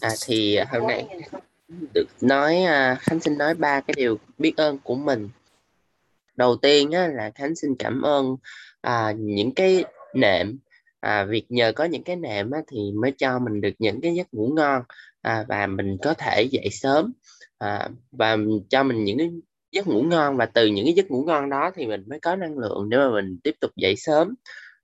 À thì hôm nay được nói à, Khánh xin nói ba cái điều biết ơn của mình. Đầu tiên á, là Khánh xin cảm ơn à, những cái nệm. À, việc nhờ có những cái nệm á, thì mới cho mình được những cái giấc ngủ ngon à, và mình có thể dậy sớm. À, và cho mình những cái giấc ngủ ngon và từ những cái giấc ngủ ngon đó thì mình mới có năng lượng để mà mình tiếp tục dậy sớm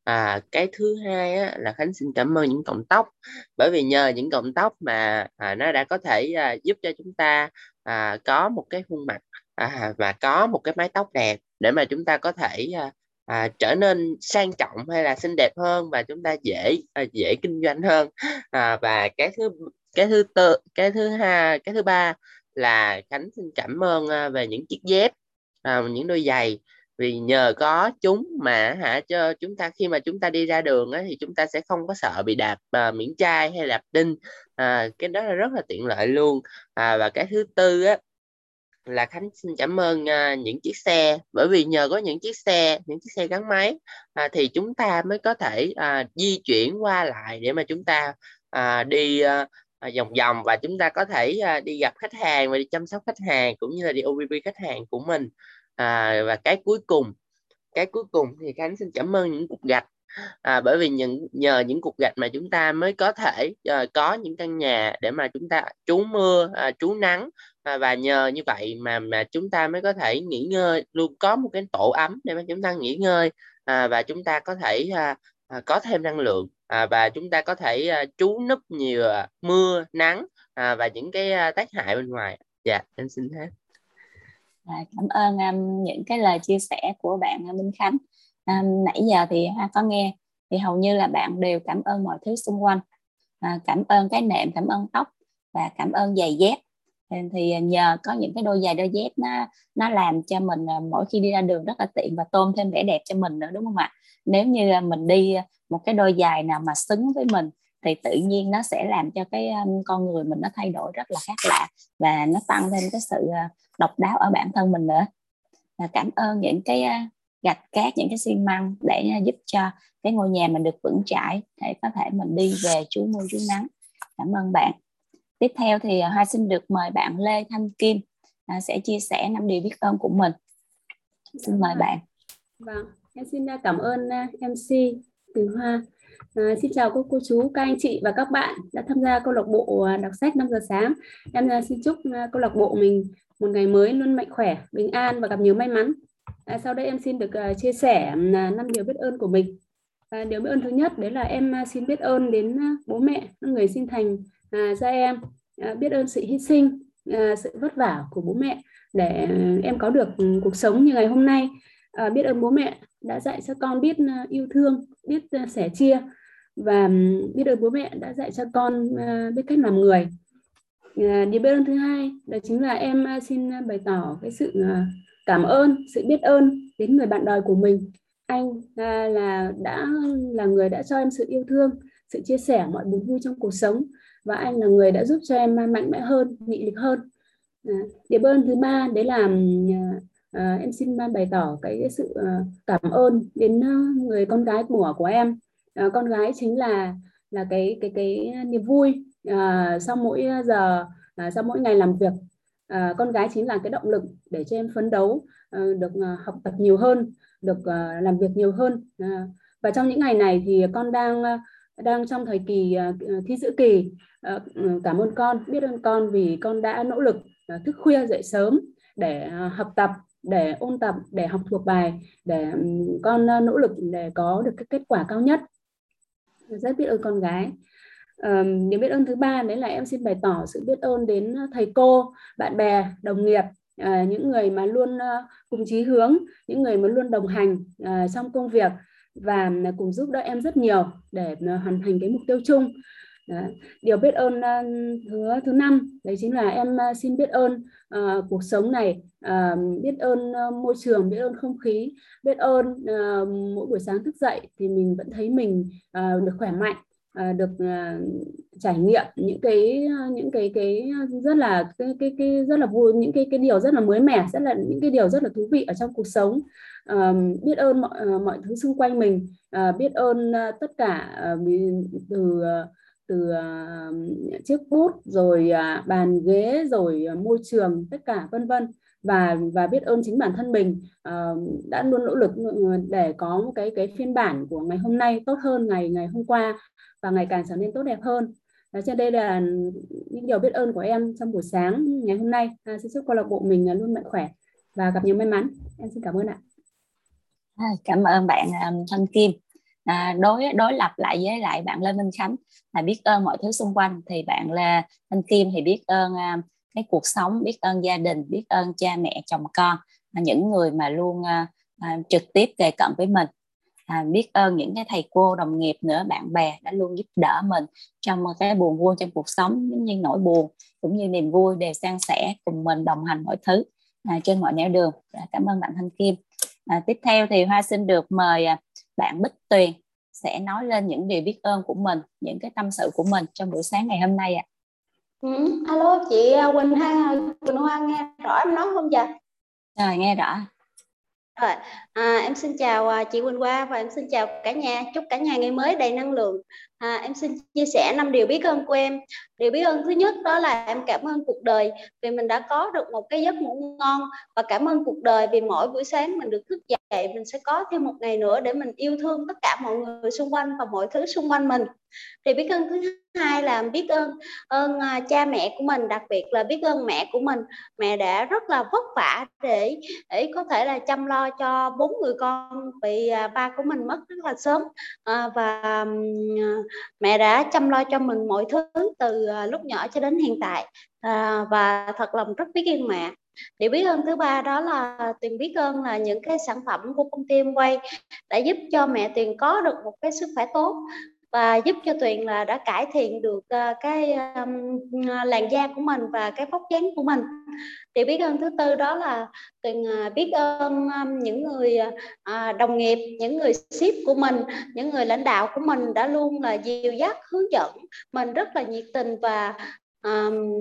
à, cái thứ hai á, là khánh xin cảm ơn những cọng tóc. Bởi vì nhờ những cọng tóc mà à, nó đã có thể à, giúp cho chúng ta à, có một cái khuôn mặt à, và có một cái mái tóc đẹp để mà chúng ta có thể à, à, trở nên sang trọng hay là xinh đẹp hơn và chúng ta dễ à, dễ kinh doanh hơn. À, và cái thứ cái thứ tư cái thứ hai cái thứ ba là khánh xin cảm ơn à, về những chiếc dép à, những đôi giày vì nhờ có chúng mà hả cho chúng ta khi mà chúng ta đi ra đường á, thì chúng ta sẽ không có sợ bị đạp à, miễn chai hay đạp đinh. À, cái đó là rất là tiện lợi luôn. À, và cái thứ tư á là Khánh xin cảm ơn uh, những chiếc xe. Bởi vì nhờ có những chiếc xe những chiếc xe gắn máy uh, thì chúng ta mới có thể uh, di chuyển qua lại để mà chúng ta uh, đi uh, vòng vòng và chúng ta có thể uh, đi gặp khách hàng và đi chăm sóc khách hàng cũng như là đi OBB khách hàng của mình à, và cái cuối cùng cái cuối cùng thì khánh xin cảm ơn những cục gạch. À, bởi vì những nhờ những cục gạch mà chúng ta mới có thể uh, có những căn nhà để mà chúng ta trú mưa à, trú nắng. À, và nhờ như vậy mà mà chúng ta mới có thể nghỉ ngơi luôn có một cái tổ ấm để mà chúng ta nghỉ ngơi. À, và chúng ta có thể à, à, có thêm năng lượng. À, và chúng ta có thể à, trú núp nhiều à, mưa nắng à, và những cái à, tác hại bên ngoài. Dạ em xin hết. À, cảm ơn um, những cái lời chia sẻ của bạn uh, Minh Khánh. Um, nãy giờ thì ha có nghe thì hầu như là bạn đều cảm ơn mọi thứ xung quanh. À, cảm ơn cái nệm cảm ơn tóc và cảm ơn giày dép. Ừ, thì à, nhờ có những cái đôi giày đôi dép nó nó làm cho mình à, mỗi khi đi ra đường rất là tiện và tôn thêm vẻ đẹp cho mình nữa đúng không ạ? Nếu như mình đi một cái đôi giày nào mà xứng với mình thì tự nhiên nó sẽ làm cho cái um, con người mình nó thay đổi rất là khác lạ và nó tăng thêm cái sự độc đáo ở bản thân mình nữa. Và cảm ơn những cái uh, gạch cát những cái xi măng để uh, giúp cho cái ngôi nhà mình được vững chãi để có thể mình đi về chú mưa chú nắng. Cảm ơn bạn. Tiếp theo thì hoa xin được mời bạn lê thanh kim sẽ chia sẻ năm điều biết ơn của mình. Xin mời bạn. Vâng em xin cảm ơn mc từ hoa. À, xin chào các cô chú, các anh chị và các bạn đã tham gia câu lạc bộ à, đọc sách 5 giờ sáng. Em à, xin chúc à, câu lạc bộ mình một ngày mới luôn mạnh khỏe, bình an và gặp nhiều may mắn. À, sau đây em xin được uh, chia sẻ à, năm điều biết ơn của mình. À, điều biết ơn thứ nhất đấy là em à, xin biết ơn đến bố mẹ, những người sinh thành uh, ra em, uh, biết ơn sự hy sinh, uh, sự vất vả của bố mẹ để em có được cuộc sống như ngày hôm nay. À, biết ơn bố mẹ đã dạy cho con biết yêu thương, biết sẻ chia và biết ơn bố mẹ đã dạy cho con uh, biết cách làm người uh, Ờ, điều biết ơn thứ hai đó chính là em ờ, xin ờ, bày tỏ cái sự cảm ơn sự biết ơn đến người bạn đời của mình. Anh là đã là người đã cho em sự yêu thương sự chia sẻ mọi buồn vui trong cuộc sống và anh là người đã giúp cho em mạnh mẽ hơn nghị lực hơn. Điểm ơn thứ ba đấy là em xin bày tỏ cái, cái sự cảm ơn đến người con gái của của em. Con gái chính là là cái cái cái niềm vui à, sau mỗi giờ à, sau mỗi ngày làm việc à, con gái chính là cái động lực để cho em phấn đấu à, được à, học tập nhiều hơn được à, làm việc nhiều hơn. À, và trong những ngày này thì con đang à, đang trong thời kỳ à, thi giữa kỳ. À, ừ, cảm ơn con biết ơn con vì con đã nỗ lực à, thức khuya dậy sớm để à, học tập để ôn tập để học thuộc bài để ừ, con à, nỗ lực để có được cái kết quả cao nhất. Rất biết ơn con gái um, biết ơn thứ ba đấy là em xin bày tỏ sự biết ơn đến ờ, thầy cô bạn bè đồng nghiệp À, những người mà luôn uh, cùng chí hướng những người mà luôn đồng hành uh, trong công việc và cùng giúp đỡ em rất nhiều để uh, hoàn thành cái mục tiêu chung. Điều biết ơn uh, thứ thứ năm đấy chính là em uh, xin biết ơn uh, cuộc sống này uh, biết ơn uh, môi trường biết ơn không khí biết ơn uh, mỗi buổi sáng thức dậy thì mình vẫn thấy mình uh, được khỏe mạnh. À, được à, trải nghiệm những cái à, những cái cái rất là cái cái, cái rất là vui những cái cái điều rất là mới mẻ rất là những cái điều rất là thú vị ở trong cuộc sống. Biết ơn mọi mọi thứ xung quanh mình uh, biết ơn tất cả từ uh, từ chiếc bút rồi bàn ghế rồi môi trường tất cả vân vân. Và và biết ơn chính bản thân mình uh, đã luôn nỗ lực để có một cái cái phiên bản của ngày hôm nay tốt hơn ngày ngày hôm qua và ngày càng trở nên tốt đẹp hơn. Đó, trên đây là những điều biết ơn của em trong buổi sáng ngày hôm nay. À, xin chúc câu lạc bộ mình luôn mạnh khỏe và gặp nhiều may mắn. Em xin cảm ơn ạ. À, cảm ơn bạn um, Thanh Kim. À, đối đối lập lại với lại bạn Lê Minh Khánh là biết ơn mọi thứ xung quanh. Thì bạn là Thanh Kim thì biết ơn uh, cái cuộc sống biết ơn gia đình biết ơn cha mẹ chồng con. Những người mà luôn uh, trực tiếp kề cận với mình à, biết ơn những cái thầy cô đồng nghiệp nữa bạn bè đã luôn giúp đỡ mình trong cái buồn vui trong cuộc sống giống như nỗi buồn cũng như niềm vui đều san sẻ cùng mình đồng hành mọi thứ à, trên mọi nẻo đường. À, cảm ơn bạn thanh kim. À, tiếp theo thì hoa xin được mời à, bạn bích tuyền sẽ nói lên những điều biết ơn của mình những cái tâm sự của mình trong buổi sáng ngày hôm nay ạ. À. ừ, alo chị à, quỳnh hoa quỳnh hoa nghe rõ em nói không vậy? Rồi nghe rõ rồi, à, em xin chào à, chị Quỳnh Hoa và em xin chào cả nhà. Chúc cả nhà ngày mới đầy năng lượng. À, em xin chia sẻ năm điều biết ơn của em. Điều biết ơn thứ nhất đó là em cảm ơn cuộc đời vì mình đã có được một cái giấc ngủ ngon và cảm ơn cuộc đời vì mỗi buổi sáng mình được thức dậy mình sẽ có thêm một ngày nữa để mình yêu thương tất cả mọi người xung quanh và mọi thứ xung quanh mình. Điều biết ơn thứ hai là biết ơn ơn à, cha mẹ của mình, đặc biệt là biết ơn mẹ của mình. Mẹ đã rất là vất vả để để có thể là chăm lo cho bốn người con vì à, ba của mình mất rất là sớm. À, và mẹ đã chăm lo cho mình mọi thứ từ lúc nhỏ cho đến hiện tại. Và thật lòng rất biết ơn mẹ. Điều biết ơn thứ ba đó là tuyền biết ơn là những cái sản phẩm của công ty em quay đã giúp cho mẹ tuyền có được một cái sức khỏe tốt và giúp cho Tuyền là đã cải thiện được uh, cái um, làn da của mình và cái vóc dáng của mình. Điều biết ơn thứ tư đó là Tuyền uh, biết ơn um, những người uh, đồng nghiệp, những người ship của mình, những người lãnh đạo của mình đã luôn là dìu dắt hướng dẫn mình rất là nhiệt tình và um,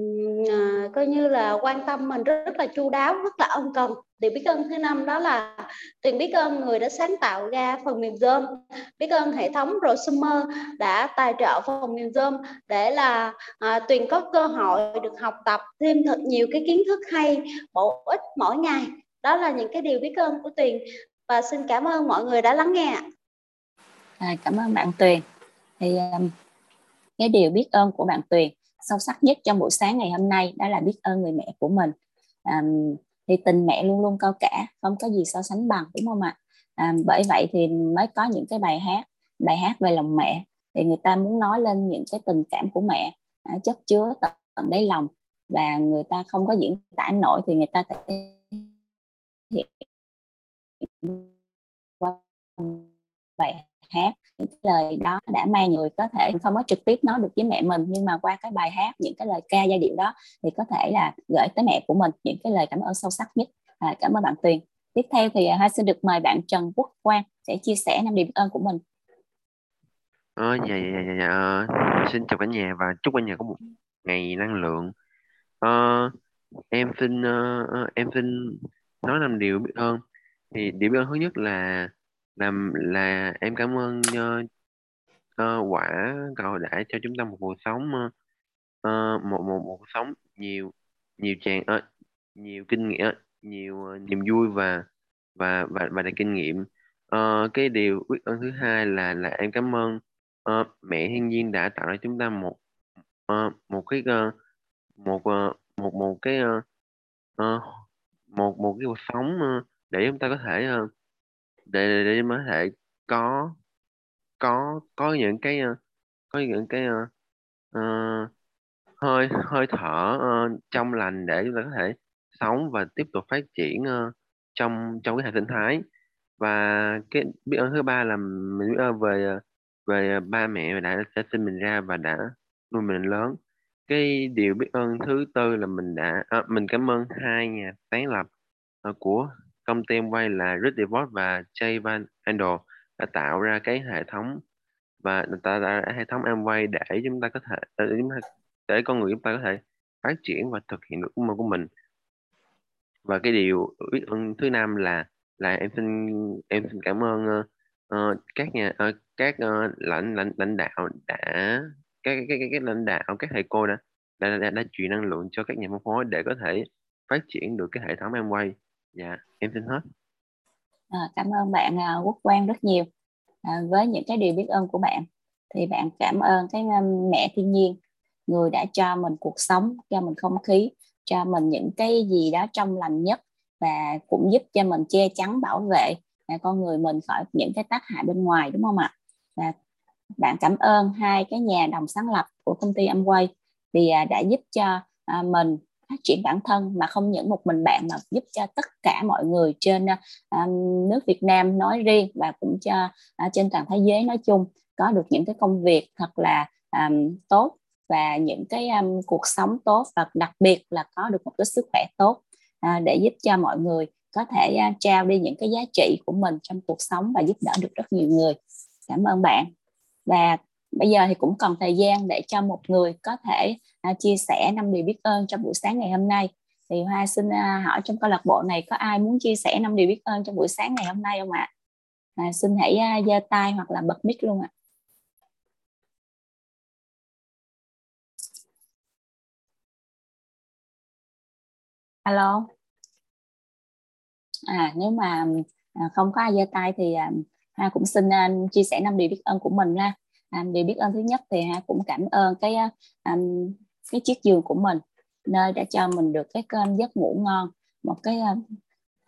uh, coi như là quan tâm mình rất, là chu đáo rất là ân cần. Thì biết ơn thứ năm đó là tuyền biết ơn người đã sáng tạo ra phần mềm Zoom biết ơn hệ thống Prosumer đã tài trợ phần mềm Zoom để là à, tuyền có cơ hội được học tập thêm thật nhiều cái kiến thức hay bổ ích mỗi ngày. Đó là những cái điều biết ơn của tuyền. Và xin cảm ơn mọi người đã lắng nghe à, cảm ơn bạn tuyền. Thì um, cái điều biết ơn của bạn tuyền sâu sắc nhất trong buổi sáng ngày hôm nay đó là biết ơn người mẹ của mình. Um, thì tình mẹ luôn luôn cao cả không có gì so sánh bằng đúng không ạ? À, bởi vậy thì mới có những cái bài hát bài hát về lòng mẹ. Thì người ta muốn nói lên những cái tình cảm của mẹ à, chất chứa tận đáy lòng. Và người ta không có diễn tả nổi thì người ta thể hiện qua bài hát những cái lời đó đã mang người có thể không có trực tiếp nói được với mẹ mình nhưng mà qua cái bài hát những cái lời ca giai điệu đó thì có thể là gửi tới mẹ của mình những cái lời cảm ơn sâu sắc nhất. À, cảm ơn bạn Tuyền. Tiếp theo thì à, hai xin được mời bạn Trần Quốc Quang sẽ chia sẻ năm điều biết ơn của mình. Ờ, dạ, dạ, dạ, dạ. dạ. Ờ, xin chào cả nhà và chúc cả nhà có một ngày năng lượng. Ờ, em xin uh, em xin nói năm điều biết ơn. Thì điều biết ơn thứ nhất là làm là em cảm ơn uh, uh, quả cầu đã cho chúng ta một cuộc sống uh, một một một cuộc sống nhiều nhiều tràn uh, nhiều kinh nghiệm nhiều uh, niềm vui và và và và đầy kinh nghiệm. Uh, cái điều biết ơn thứ hai là là em cảm ơn uh, mẹ thiên nhiên đã tạo ra chúng ta một uh, một cái uh, một uh, một một cái uh, uh, một một cái cuộc sống uh, để chúng ta có thể uh, để để, mới thể có có có những cái ờ, có những cái uh, hơi hơi thở uh, trong lành để chúng ta có thể sống và tiếp tục phát triển uh, trong trong cái hệ sinh thái. Và cái biết ơn thứ ba là mình biết ơn về về ba mẹ đã đã sinh mình ra và đã nuôi mình lớn. Cái điều biết ơn thứ tư là mình đã à, mình cảm ơn hai nhà sáng lập uh, của công ty em quay là Rick DeVos và Jay Van Andel đã tạo ra cái hệ thống và tạo ta đã hệ thống Amway để chúng ta có thể để, chúng ta, để con người chúng ta có thể phát triển và thực hiện được ước mơ của mình. Và cái điều biết ơn thứ năm là là em xin em xin cảm ơn uh, các nhà uh, các uh, lãnh lãnh lãnh đạo đã các các các, các lãnh đạo các thầy cô đã đã, đã, đã truyền năng lượng cho các nhà phân phối để có thể phát triển được cái hệ thống em quay dạ em xin hết. À, cảm ơn bạn à, quốc quang rất nhiều. À, với những cái điều biết ơn của bạn thì bạn cảm ơn cái um, mẹ thiên nhiên người đã cho mình cuộc sống cho mình không khí cho mình những cái gì đó trong lành nhất và cũng giúp cho mình che chắn bảo vệ à, con người mình khỏi những cái tác hại bên ngoài đúng không ạ? Và bạn cảm ơn hai cái nhà đồng sáng lập của công ty Amway vì à, đã giúp cho à, mình phát triển bản thân mà không những một mình bạn mà giúp cho tất cả mọi người trên um, nước Việt Nam nói riêng và cũng cho uh, trên toàn thế giới nói chung có được những cái công việc thật là um, tốt và những cái um, cuộc sống tốt và đặc biệt là có được một cái sức khỏe tốt uh, để giúp cho mọi người có thể uh, trao đi những cái giá trị của mình trong cuộc sống và giúp đỡ được rất nhiều người. Cảm ơn bạn. Và bây giờ thì cũng còn thời gian để cho một người có thể à, chia sẻ năm điều biết ơn trong buổi sáng ngày hôm nay. Thì hoa xin à, hỏi trong câu lạc bộ này có ai muốn chia sẻ năm điều biết ơn trong buổi sáng ngày hôm nay không ạ? À, xin hãy uh, giơ tay hoặc là bật mic luôn ạ. Alo? À nếu mà không có ai giơ tay thì à, cũng xin chia sẻ năm điều biết ơn của mình nha. À, um, điều biết ơn thứ nhất thì ha cũng cảm ơn cái um, cái chiếc giường của mình nơi đã cho mình được cái cơm giấc ngủ ngon một cái um,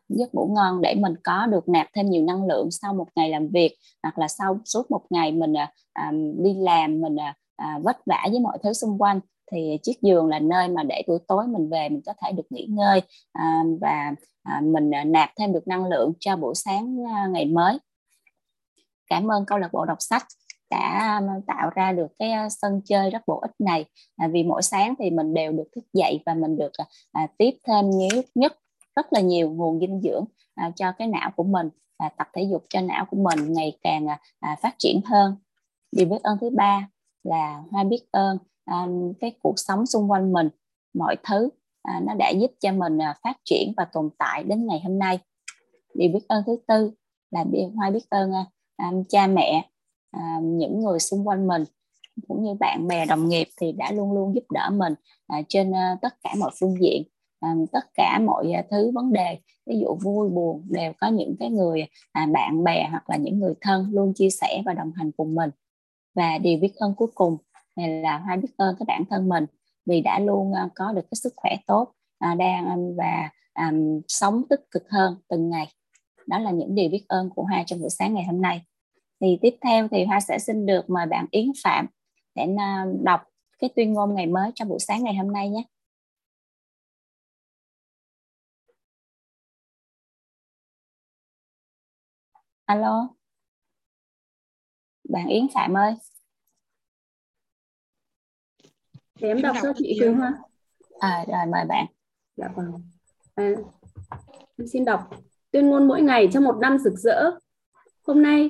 giấc ngủ ngon để mình có được nạp thêm nhiều năng lượng sau một ngày làm việc hoặc là sau suốt một ngày mình um, đi làm mình uh, vất vả với mọi thứ xung quanh. Thì chiếc giường là nơi mà để buổi tối mình về mình có thể được nghỉ ngơi à, và à, mình nạp thêm được năng lượng cho buổi sáng ngày mới. Cảm ơn câu lạc bộ đọc sách đã à, tạo ra được cái à, sân chơi rất bổ ích này. À, vì mỗi sáng thì mình đều được thức dậy và mình được à, à, tiếp thêm nhiều nhất rất là nhiều nguồn dinh dưỡng à, cho cái não của mình. À, tập thể dục cho não của mình ngày càng à, phát triển hơn. Điều biết ơn thứ ba là hoa biết ơn à, cái cuộc sống xung quanh mình. Mọi thứ à, nó đã giúp cho mình à, phát triển và tồn tại đến ngày hôm nay. Điều biết ơn thứ tư là hoa biết ơn à, cha mẹ à, những người xung quanh mình cũng như bạn bè đồng nghiệp thì đã luôn luôn giúp đỡ mình à, trên à, tất cả mọi phương diện à, tất cả mọi à, thứ vấn đề. Ví dụ vui buồn đều có những cái người à, bạn bè hoặc là những người thân luôn chia sẻ và đồng hành cùng mình. Và điều biết ơn cuối cùng là hoa biết ơn cái bản thân mình vì đã luôn à, có được cái sức khỏe tốt à, đang à, và à, sống tích cực hơn từng ngày. Đó là những điều biết ơn của hoa trong buổi sáng ngày hôm nay thì tiếp theo thì hoa sẽ xin được mời bạn yến phạm để uh, đọc cái tuyên ngôn ngày mới trong buổi sáng ngày hôm nay nhé. Alo. Bạn Yến Phạm ơi. Để em đọc cho chị Quỳnh Hoa à rồi mời bạn. Dạ vâng. À, em xin đọc. Tuyên ngôn mỗi ngày trong một năm rực rỡ. Hôm nay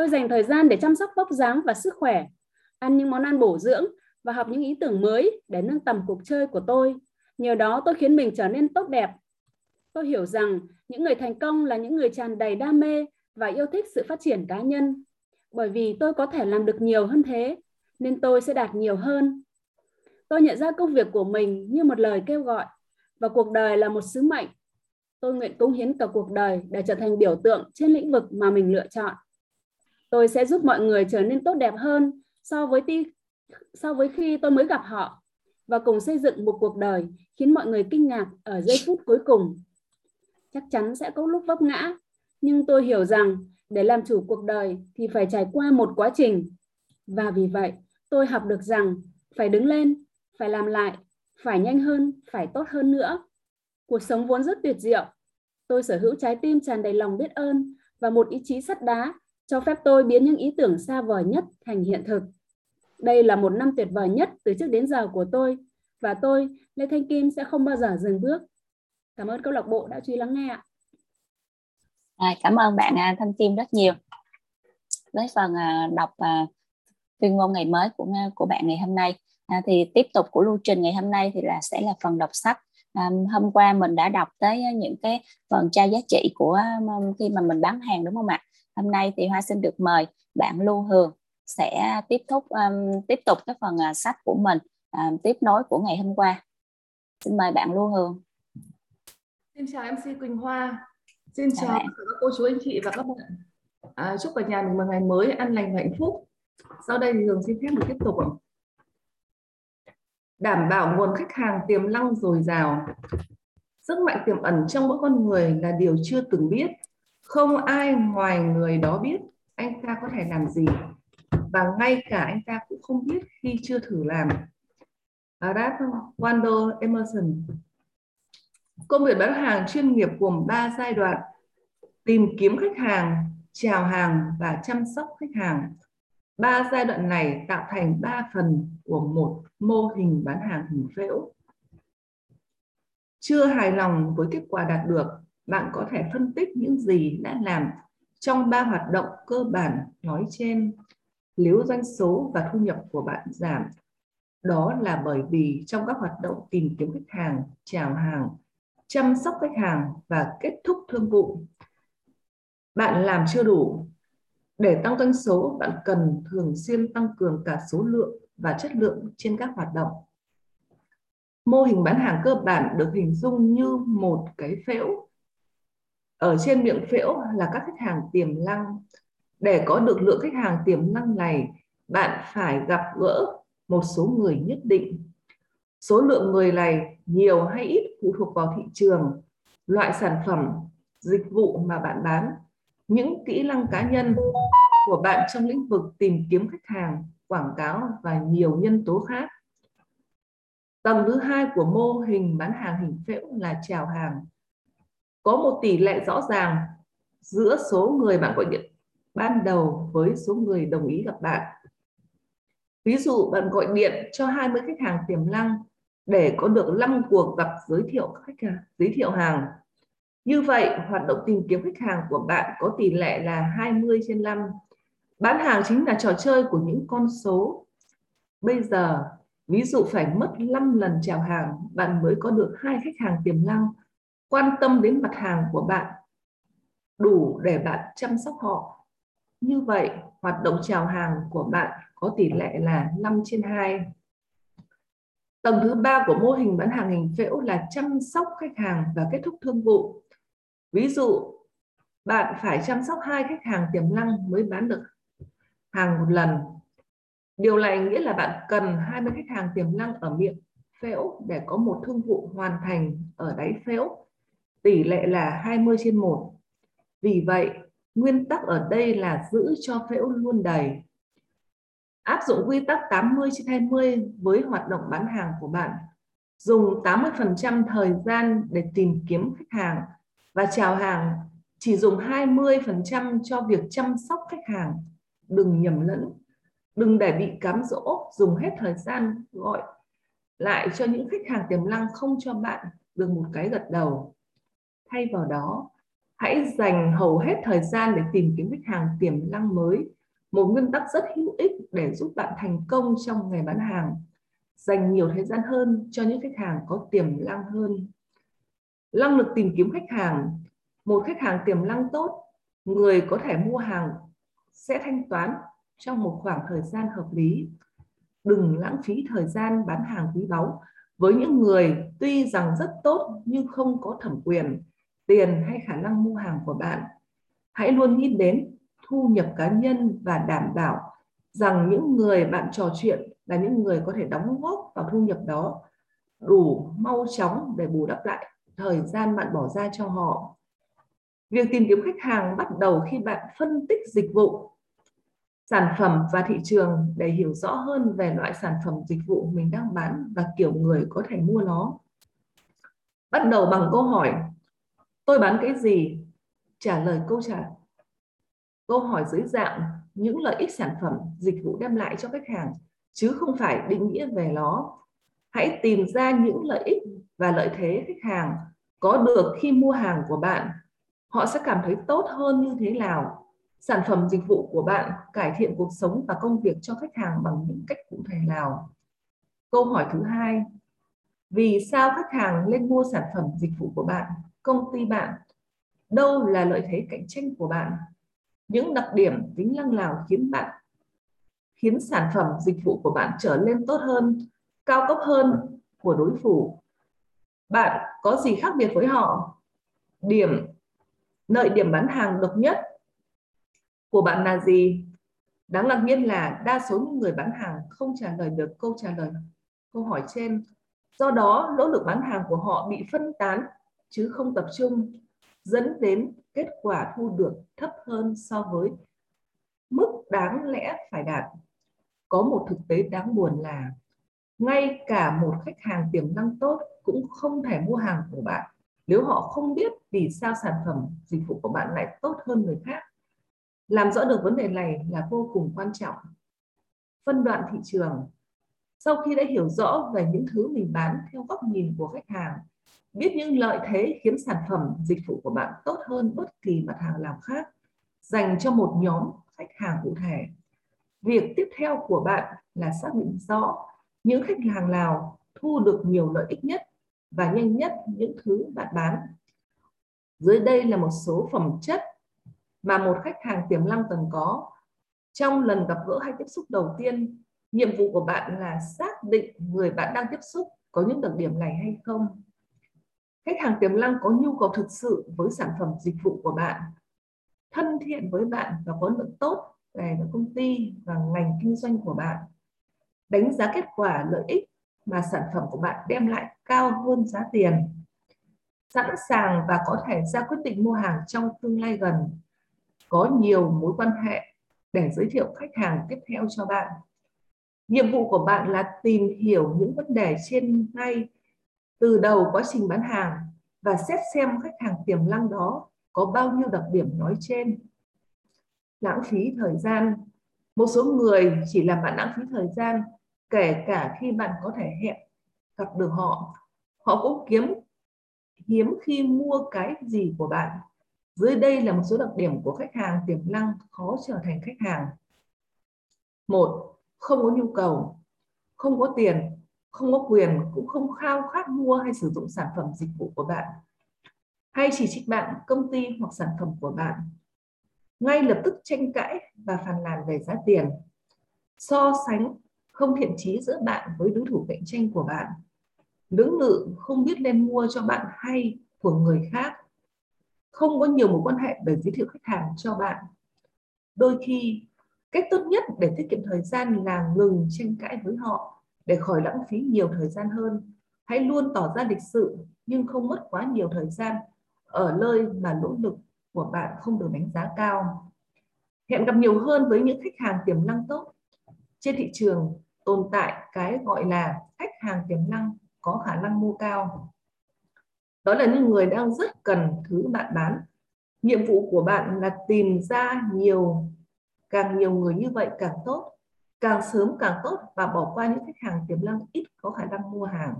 Tôi dành thời gian để chăm sóc vóc dáng và sức khỏe, ăn những món ăn bổ dưỡng và học những ý tưởng mới để nâng tầm cuộc chơi của tôi. Nhờ đó tôi khiến mình trở nên tốt đẹp. Tôi hiểu rằng những người thành công là những người tràn đầy đam mê và yêu thích sự phát triển cá nhân. Bởi vì tôi có thể làm được nhiều hơn thế, nên tôi sẽ đạt nhiều hơn Tôi nhận ra công việc của mình như một lời kêu gọi và cuộc đời là một sứ mệnh. Tôi nguyện cống hiến cả cuộc đời để trở thành biểu tượng trên lĩnh vực mà mình lựa chọn. Tôi sẽ giúp mọi người trở nên tốt đẹp hơn so với ti, so với khi tôi mới gặp họ và cùng xây dựng một cuộc đời khiến mọi người kinh ngạc ở giây phút cuối cùng. Chắc chắn sẽ có lúc vấp ngã, nhưng tôi hiểu rằng để làm chủ cuộc đời thì phải trải qua một quá trình. Và vì vậy, tôi học được rằng phải đứng lên phải làm lại, phải nhanh hơn, phải tốt hơn nữa. Cuộc sống vốn rất tuyệt diệu. Tôi sở hữu trái tim tràn đầy lòng biết ơn và một ý chí sắt đá cho phép tôi biến những ý tưởng xa vời nhất thành hiện thực. Đây là một năm tuyệt vời nhất từ trước đến giờ của tôi và tôi, Lê Thanh Kim sẽ không bao giờ dừng bước. Cảm ơn câu lạc bộ đã chú ý lắng nghe ạ. À, cảm ơn bạn à, Thanh Kim rất nhiều. Với phần à, đọc à, tuyên ngôn ngày mới của à, của bạn ngày hôm nay à, thì tiếp tục của lưu trình ngày hôm nay thì là sẽ là phần đọc sách. À, hôm qua mình đã đọc tới à, những cái phần trao giá trị của à, khi mà mình bán hàng đúng không ạ? Hôm nay thì Hoa xin được mời bạn Lưu Hường sẽ tiếp thúc um, tiếp tục cái phần uh, sách của mình uh, tiếp nối của ngày hôm qua. Xin mời bạn Lưu Hường. Xin chào MC Quỳnh Hoa. Xin chào các cô chú anh chị và các bạn. À, chúc cả nhà mình một ngày mới an lành và hạnh phúc. Sau đây thì Hường xin phép được tiếp tục. Đảm bảo nguồn khách hàng tiềm năng dồi dào. Sức mạnh tiềm ẩn trong mỗi con người là điều chưa từng biết. Không ai ngoài người đó biết anh ta có thể làm gì và ngay cả anh ta cũng không biết khi chưa thử làm. À, Arad Wando Emerson Công việc bán hàng chuyên nghiệp gồm 3 giai đoạn tìm kiếm khách hàng, chào hàng và chăm sóc khách hàng. Ba giai đoạn này tạo thành ba phần của một mô hình bán hàng hình phễu. Chưa hài lòng với kết quả đạt được, bạn có thể phân tích những gì đã làm trong ba hoạt động cơ bản nói trên. Nếu doanh số và thu nhập của bạn giảm, đó là bởi vì trong các hoạt động tìm kiếm khách hàng, chào hàng, chăm sóc khách hàng và kết thúc thương vụ, bạn làm chưa đủ. Để tăng doanh số, bạn cần thường xuyên tăng cường cả số lượng và chất lượng trên các hoạt động. Mô hình bán hàng cơ bản được hình dung như một cái phễu. Ở trên miệng phễu là các khách hàng tiềm năng. Để có được lượng khách hàng tiềm năng này, bạn phải gặp gỡ một số người nhất định. Số lượng người này nhiều hay ít phụ thuộc vào thị trường, loại sản phẩm, dịch vụ mà bạn bán những kỹ năng cá nhân của bạn trong lĩnh vực tìm kiếm khách hàng, quảng cáo và nhiều nhân tố khác. Tầng thứ hai của mô hình bán hàng hình phễu là chào hàng. Có một tỷ lệ rõ ràng giữa số người bạn gọi điện ban đầu với số người đồng ý gặp bạn. Ví dụ bạn gọi điện cho 20 khách hàng tiềm năng để có được 5 cuộc gặp giới thiệu khách hàng, giới thiệu hàng như vậy, hoạt động tìm kiếm khách hàng của bạn có tỷ lệ là 20 trên 5. Bán hàng chính là trò chơi của những con số. Bây giờ, ví dụ phải mất 5 lần chào hàng, bạn mới có được hai khách hàng tiềm năng quan tâm đến mặt hàng của bạn đủ để bạn chăm sóc họ. Như vậy, hoạt động chào hàng của bạn có tỷ lệ là 5 trên 2. Tầng thứ ba của mô hình bán hàng hình phễu là chăm sóc khách hàng và kết thúc thương vụ. Ví dụ, bạn phải chăm sóc hai khách hàng tiềm năng mới bán được hàng một lần. Điều này nghĩa là bạn cần 20 khách hàng tiềm năng ở miệng phễu để có một thương vụ hoàn thành ở đáy phễu. Tỷ lệ là 20 trên 1. Vì vậy, nguyên tắc ở đây là giữ cho phễu luôn đầy. Áp dụng quy tắc 80 trên 20 với hoạt động bán hàng của bạn. Dùng 80% thời gian để tìm kiếm khách hàng và chào hàng chỉ dùng 20% cho việc chăm sóc khách hàng. Đừng nhầm lẫn, đừng để bị cám dỗ dùng hết thời gian gọi lại cho những khách hàng tiềm năng không cho bạn được một cái gật đầu. Thay vào đó, hãy dành hầu hết thời gian để tìm kiếm khách hàng tiềm năng mới. Một nguyên tắc rất hữu ích để giúp bạn thành công trong ngày bán hàng. Dành nhiều thời gian hơn cho những khách hàng có tiềm năng hơn năng lực tìm kiếm khách hàng một khách hàng tiềm năng tốt người có thể mua hàng sẽ thanh toán trong một khoảng thời gian hợp lý đừng lãng phí thời gian bán hàng quý báu với những người tuy rằng rất tốt nhưng không có thẩm quyền tiền hay khả năng mua hàng của bạn hãy luôn nghĩ đến thu nhập cá nhân và đảm bảo rằng những người bạn trò chuyện là những người có thể đóng góp vào thu nhập đó đủ mau chóng để bù đắp lại thời gian bạn bỏ ra cho họ. Việc tìm kiếm khách hàng bắt đầu khi bạn phân tích dịch vụ, sản phẩm và thị trường để hiểu rõ hơn về loại sản phẩm dịch vụ mình đang bán và kiểu người có thể mua nó. Bắt đầu bằng câu hỏi, tôi bán cái gì? Trả lời câu trả câu hỏi dưới dạng những lợi ích sản phẩm, dịch vụ đem lại cho khách hàng chứ không phải định nghĩa về nó. Hãy tìm ra những lợi ích và lợi thế khách hàng có được khi mua hàng của bạn. Họ sẽ cảm thấy tốt hơn như thế nào? Sản phẩm dịch vụ của bạn cải thiện cuộc sống và công việc cho khách hàng bằng những cách cụ thể nào? Câu hỏi thứ hai, vì sao khách hàng lên mua sản phẩm dịch vụ của bạn, công ty bạn? Đâu là lợi thế cạnh tranh của bạn? Những đặc điểm tính năng nào khiến bạn khiến sản phẩm dịch vụ của bạn trở nên tốt hơn, cao cấp hơn của đối thủ? Bạn có gì khác biệt với họ? Điểm lợi điểm bán hàng độc nhất của bạn là gì? Đáng ngạc nhiên là đa số những người bán hàng không trả lời được câu trả lời câu hỏi trên. Do đó, nỗ lực bán hàng của họ bị phân tán chứ không tập trung, dẫn đến kết quả thu được thấp hơn so với mức đáng lẽ phải đạt. Có một thực tế đáng buồn là ngay cả một khách hàng tiềm năng tốt cũng không thể mua hàng của bạn. Nếu họ không biết vì sao sản phẩm dịch vụ của bạn lại tốt hơn người khác làm rõ được vấn đề này là vô cùng quan trọng. Phân đoạn thị trường. Sau khi đã hiểu rõ về những thứ mình bán theo góc nhìn của khách hàng biết những lợi thế khiến sản phẩm dịch vụ của bạn tốt hơn bất kỳ mặt hàng nào khác dành cho một nhóm khách hàng cụ thể việc tiếp theo của bạn là xác định rõ những khách hàng nào thu được nhiều lợi ích nhất và nhanh nhất những thứ bạn bán. Dưới đây là một số phẩm chất mà một khách hàng tiềm năng cần có. Trong lần gặp gỡ hay tiếp xúc đầu tiên, nhiệm vụ của bạn là xác định người bạn đang tiếp xúc có những đặc điểm này hay không. Khách hàng tiềm năng có nhu cầu thực sự với sản phẩm dịch vụ của bạn, thân thiện với bạn và có lượng tốt về công ty và ngành kinh doanh của bạn. Đánh giá kết quả lợi ích mà sản phẩm của bạn đem lại cao hơn giá tiền. Sẵn sàng và có thể ra quyết định mua hàng trong tương lai gần. Có nhiều mối quan hệ để giới thiệu khách hàng tiếp theo cho bạn. Nhiệm vụ của bạn là tìm hiểu những vấn đề trên ngay từ đầu quá trình bán hàng và xét xem khách hàng tiềm năng đó có bao nhiêu đặc điểm nói trên. Lãng phí thời gian. Một số người chỉ làm bạn lãng phí thời gian, kể cả khi bạn có thể hẹn gặp được họ họ cũng kiếm, hiếm khi mua cái gì của bạn dưới đây là một số đặc điểm của khách hàng tiềm năng khó trở thành khách hàng một, không có nhu cầu, không có tiền không có quyền, cũng không khao khát mua hay sử dụng sản phẩm dịch vụ của bạn. Hay chỉ trích bạn công ty hoặc sản phẩm của bạn. Ngay lập tức tranh cãi và phàn nàn về giá tiền. So sánh không thiện trí giữa bạn với đối thủ cạnh tranh của bạn. Lưỡng lự không biết nên mua cho bạn hay của người khác. Không có nhiều mối quan hệ để giới thiệu khách hàng cho bạn. Đôi khi, cách tốt nhất để tiết kiệm thời gian là ngừng tranh cãi với họ để khỏi lãng phí nhiều thời gian hơn. Hãy luôn tỏ ra lịch sự, nhưng không mất quá nhiều thời gian ở nơi mà nỗ lực của bạn không được đánh giá cao. Hẹn gặp nhiều hơn với những khách hàng tiềm năng tốt. Trên thị trường, tồn tại cái gọi là khách hàng tiềm năng có khả năng mua cao. Đó là những người đang rất cần thứ bạn bán. Nhiệm vụ của bạn là tìm ra nhiều, càng nhiều người như vậy càng tốt càng sớm càng tốt và bỏ qua những khách hàng tiềm năng ít có khả năng mua hàng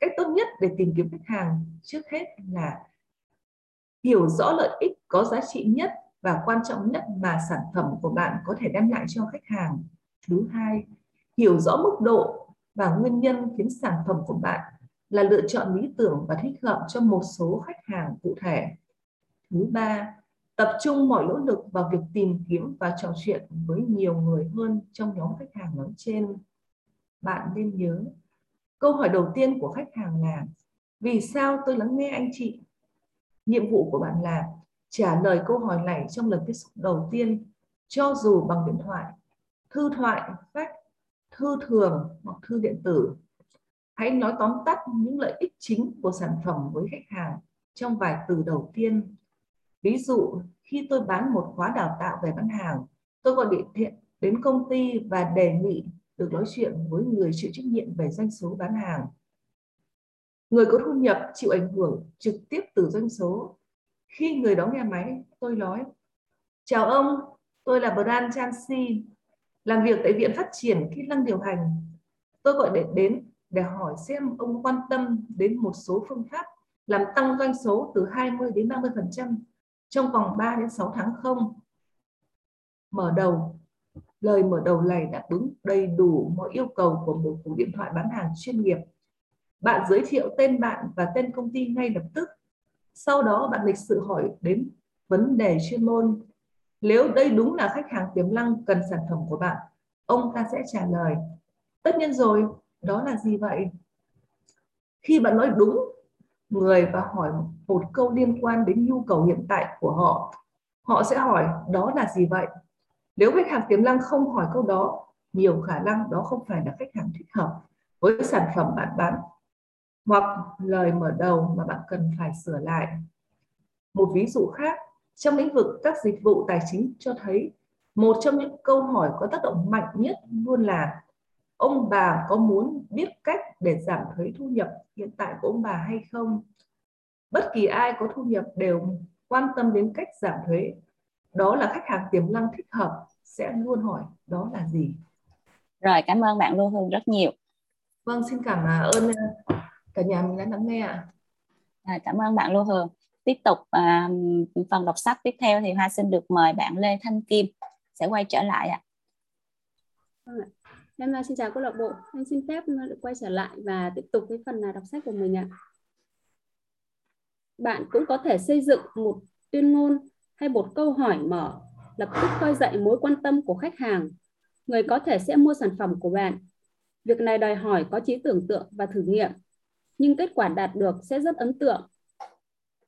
cách tốt nhất để tìm kiếm khách hàng trước hết là hiểu rõ lợi ích có giá trị nhất và quan trọng nhất mà sản phẩm của bạn có thể đem lại cho khách hàng thứ hai hiểu rõ mức độ và nguyên nhân khiến sản phẩm của bạn là lựa chọn lý tưởng và thích hợp cho một số khách hàng cụ thể. Thứ ba, tập trung mọi nỗ lực vào việc tìm kiếm và trò chuyện với nhiều người hơn trong nhóm khách hàng nói trên. Bạn nên nhớ, câu hỏi đầu tiên của khách hàng là vì sao tôi lắng nghe anh chị? Nhiệm vụ của bạn là trả lời câu hỏi này trong lần tiếp xúc đầu tiên, cho dù bằng điện thoại, thư thoại, fax thư thường hoặc thư điện tử. Hãy nói tóm tắt những lợi ích chính của sản phẩm với khách hàng trong vài từ đầu tiên. Ví dụ, khi tôi bán một khóa đào tạo về bán hàng, tôi gọi điện thiện đến công ty và đề nghị được nói chuyện với người chịu trách nhiệm về doanh số bán hàng. Người có thu nhập chịu ảnh hưởng trực tiếp từ doanh số. Khi người đó nghe máy, tôi nói, Chào ông, tôi là Brand Chansi, làm việc tại Viện Phát triển Kỹ năng điều hành. Tôi gọi để đến để hỏi xem ông quan tâm đến một số phương pháp làm tăng doanh số từ 20 đến 30% trong vòng 3 đến 6 tháng không? Mở đầu, lời mở đầu này đáp ứng đầy đủ mọi yêu cầu của một cuộc điện thoại bán hàng chuyên nghiệp. Bạn giới thiệu tên bạn và tên công ty ngay lập tức. Sau đó bạn lịch sự hỏi đến vấn đề chuyên môn. Nếu đây đúng là khách hàng tiềm năng cần sản phẩm của bạn, ông ta sẽ trả lời. Tất nhiên rồi, đó là gì vậy? Khi bạn nói đúng người và hỏi một câu liên quan đến nhu cầu hiện tại của họ, họ sẽ hỏi đó là gì vậy? Nếu khách hàng tiềm năng không hỏi câu đó, nhiều khả năng đó không phải là khách hàng thích hợp với sản phẩm bạn bán hoặc lời mở đầu mà bạn cần phải sửa lại. Một ví dụ khác, trong lĩnh vực các dịch vụ tài chính cho thấy một trong những câu hỏi có tác động mạnh nhất luôn là ông bà có muốn biết cách để giảm thuế thu nhập hiện tại của ông bà hay không? Bất kỳ ai có thu nhập đều quan tâm đến cách giảm thuế. Đó là khách hàng tiềm năng thích hợp sẽ luôn hỏi đó là gì. Rồi cảm ơn bạn Lưu Hương rất nhiều. Vâng xin cảm ơn ờ, cả nhà mình đã lắng nghe ạ. À, cảm ơn bạn Lưu Hương. Tiếp tục à, phần đọc sách tiếp theo thì Hoa xin được mời bạn Lê Thanh Kim sẽ quay trở lại ạ. À. Em à, xin chào câu lạc bộ. Em xin phép được quay trở lại và tiếp tục cái phần à, đọc sách của mình ạ. Bạn cũng có thể xây dựng một tuyên ngôn hay một câu hỏi mở lập tức khơi dậy mối quan tâm của khách hàng. Người có thể sẽ mua sản phẩm của bạn. Việc này đòi hỏi có trí tưởng tượng và thử nghiệm, nhưng kết quả đạt được sẽ rất ấn tượng.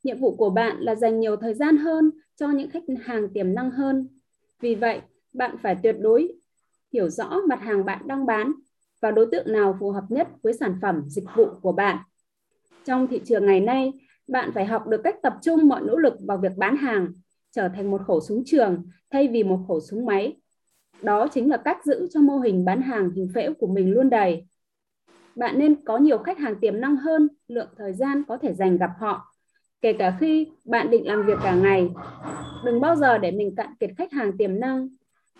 Nhiệm vụ của bạn là dành nhiều thời gian hơn cho những khách hàng tiềm năng hơn. Vì vậy, bạn phải tuyệt đối hiểu rõ mặt hàng bạn đang bán và đối tượng nào phù hợp nhất với sản phẩm, dịch vụ của bạn. Trong thị trường ngày nay, bạn phải học được cách tập trung mọi nỗ lực vào việc bán hàng, trở thành một khẩu súng trường thay vì một khẩu súng máy. Đó chính là cách giữ cho mô hình bán hàng hình phễu của mình luôn đầy. Bạn nên có nhiều khách hàng tiềm năng hơn lượng thời gian có thể dành gặp họ, kể cả khi bạn định làm việc cả ngày. Đừng bao giờ để mình cạn kiệt khách hàng tiềm năng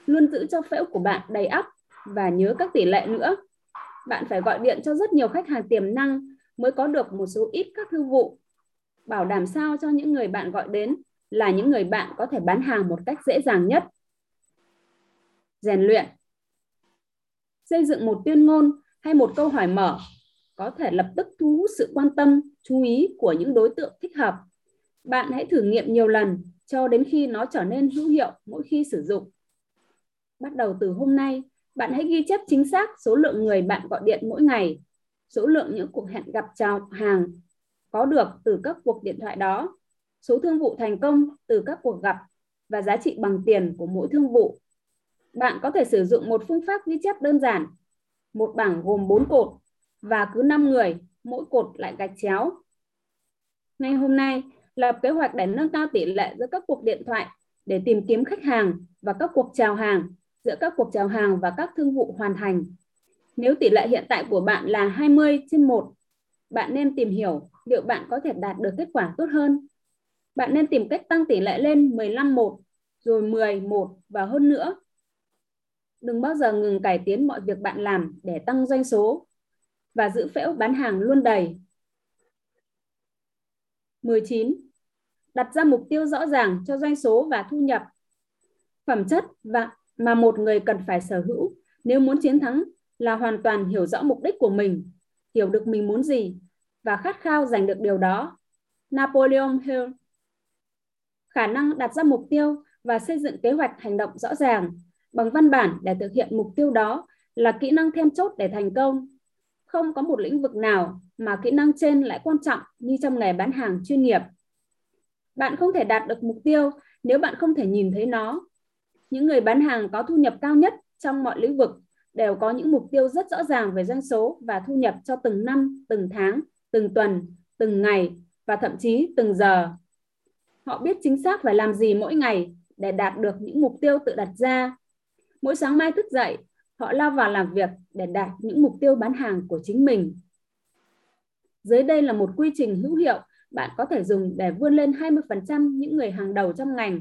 luôn giữ cho phễu của bạn đầy ắp và nhớ các tỷ lệ nữa. Bạn phải gọi điện cho rất nhiều khách hàng tiềm năng mới có được một số ít các thư vụ. Bảo đảm sao cho những người bạn gọi đến là những người bạn có thể bán hàng một cách dễ dàng nhất. Rèn luyện. Xây dựng một tuyên ngôn hay một câu hỏi mở có thể lập tức thu hút sự quan tâm, chú ý của những đối tượng thích hợp. Bạn hãy thử nghiệm nhiều lần cho đến khi nó trở nên hữu hiệu mỗi khi sử dụng. Bắt đầu từ hôm nay, bạn hãy ghi chép chính xác số lượng người bạn gọi điện mỗi ngày, số lượng những cuộc hẹn gặp chào hàng có được từ các cuộc điện thoại đó, số thương vụ thành công từ các cuộc gặp và giá trị bằng tiền của mỗi thương vụ. Bạn có thể sử dụng một phương pháp ghi chép đơn giản, một bảng gồm 4 cột và cứ 5 người, mỗi cột lại gạch chéo. Ngay hôm nay, lập kế hoạch để nâng cao tỷ lệ giữa các cuộc điện thoại để tìm kiếm khách hàng và các cuộc chào hàng giữa các cuộc chào hàng và các thương vụ hoàn thành. Nếu tỷ lệ hiện tại của bạn là 20 trên 1, bạn nên tìm hiểu liệu bạn có thể đạt được kết quả tốt hơn. Bạn nên tìm cách tăng tỷ lệ lên 15 1, rồi 10 1 và hơn nữa. Đừng bao giờ ngừng cải tiến mọi việc bạn làm để tăng doanh số và giữ phễu bán hàng luôn đầy. 19. Đặt ra mục tiêu rõ ràng cho doanh số và thu nhập. Phẩm chất và mà một người cần phải sở hữu nếu muốn chiến thắng là hoàn toàn hiểu rõ mục đích của mình, hiểu được mình muốn gì và khát khao giành được điều đó. Napoleon Hill Khả năng đặt ra mục tiêu và xây dựng kế hoạch hành động rõ ràng bằng văn bản để thực hiện mục tiêu đó là kỹ năng then chốt để thành công. Không có một lĩnh vực nào mà kỹ năng trên lại quan trọng như trong nghề bán hàng chuyên nghiệp. Bạn không thể đạt được mục tiêu nếu bạn không thể nhìn thấy nó những người bán hàng có thu nhập cao nhất trong mọi lĩnh vực đều có những mục tiêu rất rõ ràng về doanh số và thu nhập cho từng năm, từng tháng, từng tuần, từng ngày và thậm chí từng giờ. Họ biết chính xác phải làm gì mỗi ngày để đạt được những mục tiêu tự đặt ra. Mỗi sáng mai thức dậy, họ lao vào làm việc để đạt những mục tiêu bán hàng của chính mình. Dưới đây là một quy trình hữu hiệu bạn có thể dùng để vươn lên 20% những người hàng đầu trong ngành.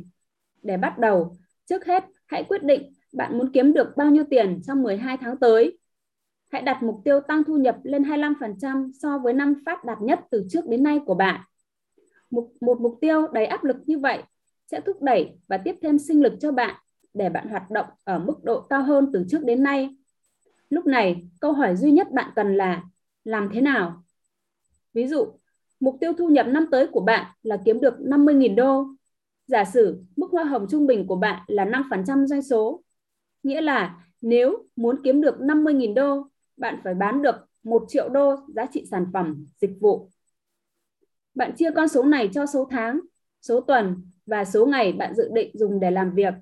Để bắt đầu, Trước hết, hãy quyết định bạn muốn kiếm được bao nhiêu tiền trong 12 tháng tới. Hãy đặt mục tiêu tăng thu nhập lên 25% so với năm phát đạt nhất từ trước đến nay của bạn. Một, một mục tiêu đầy áp lực như vậy sẽ thúc đẩy và tiếp thêm sinh lực cho bạn để bạn hoạt động ở mức độ cao hơn từ trước đến nay. Lúc này, câu hỏi duy nhất bạn cần là làm thế nào? Ví dụ, mục tiêu thu nhập năm tới của bạn là kiếm được 50.000 đô. Giả sử mức hoa hồng trung bình của bạn là 5% doanh số. Nghĩa là nếu muốn kiếm được 50.000 đô, bạn phải bán được 1 triệu đô giá trị sản phẩm, dịch vụ. Bạn chia con số này cho số tháng, số tuần và số ngày bạn dự định dùng để làm việc.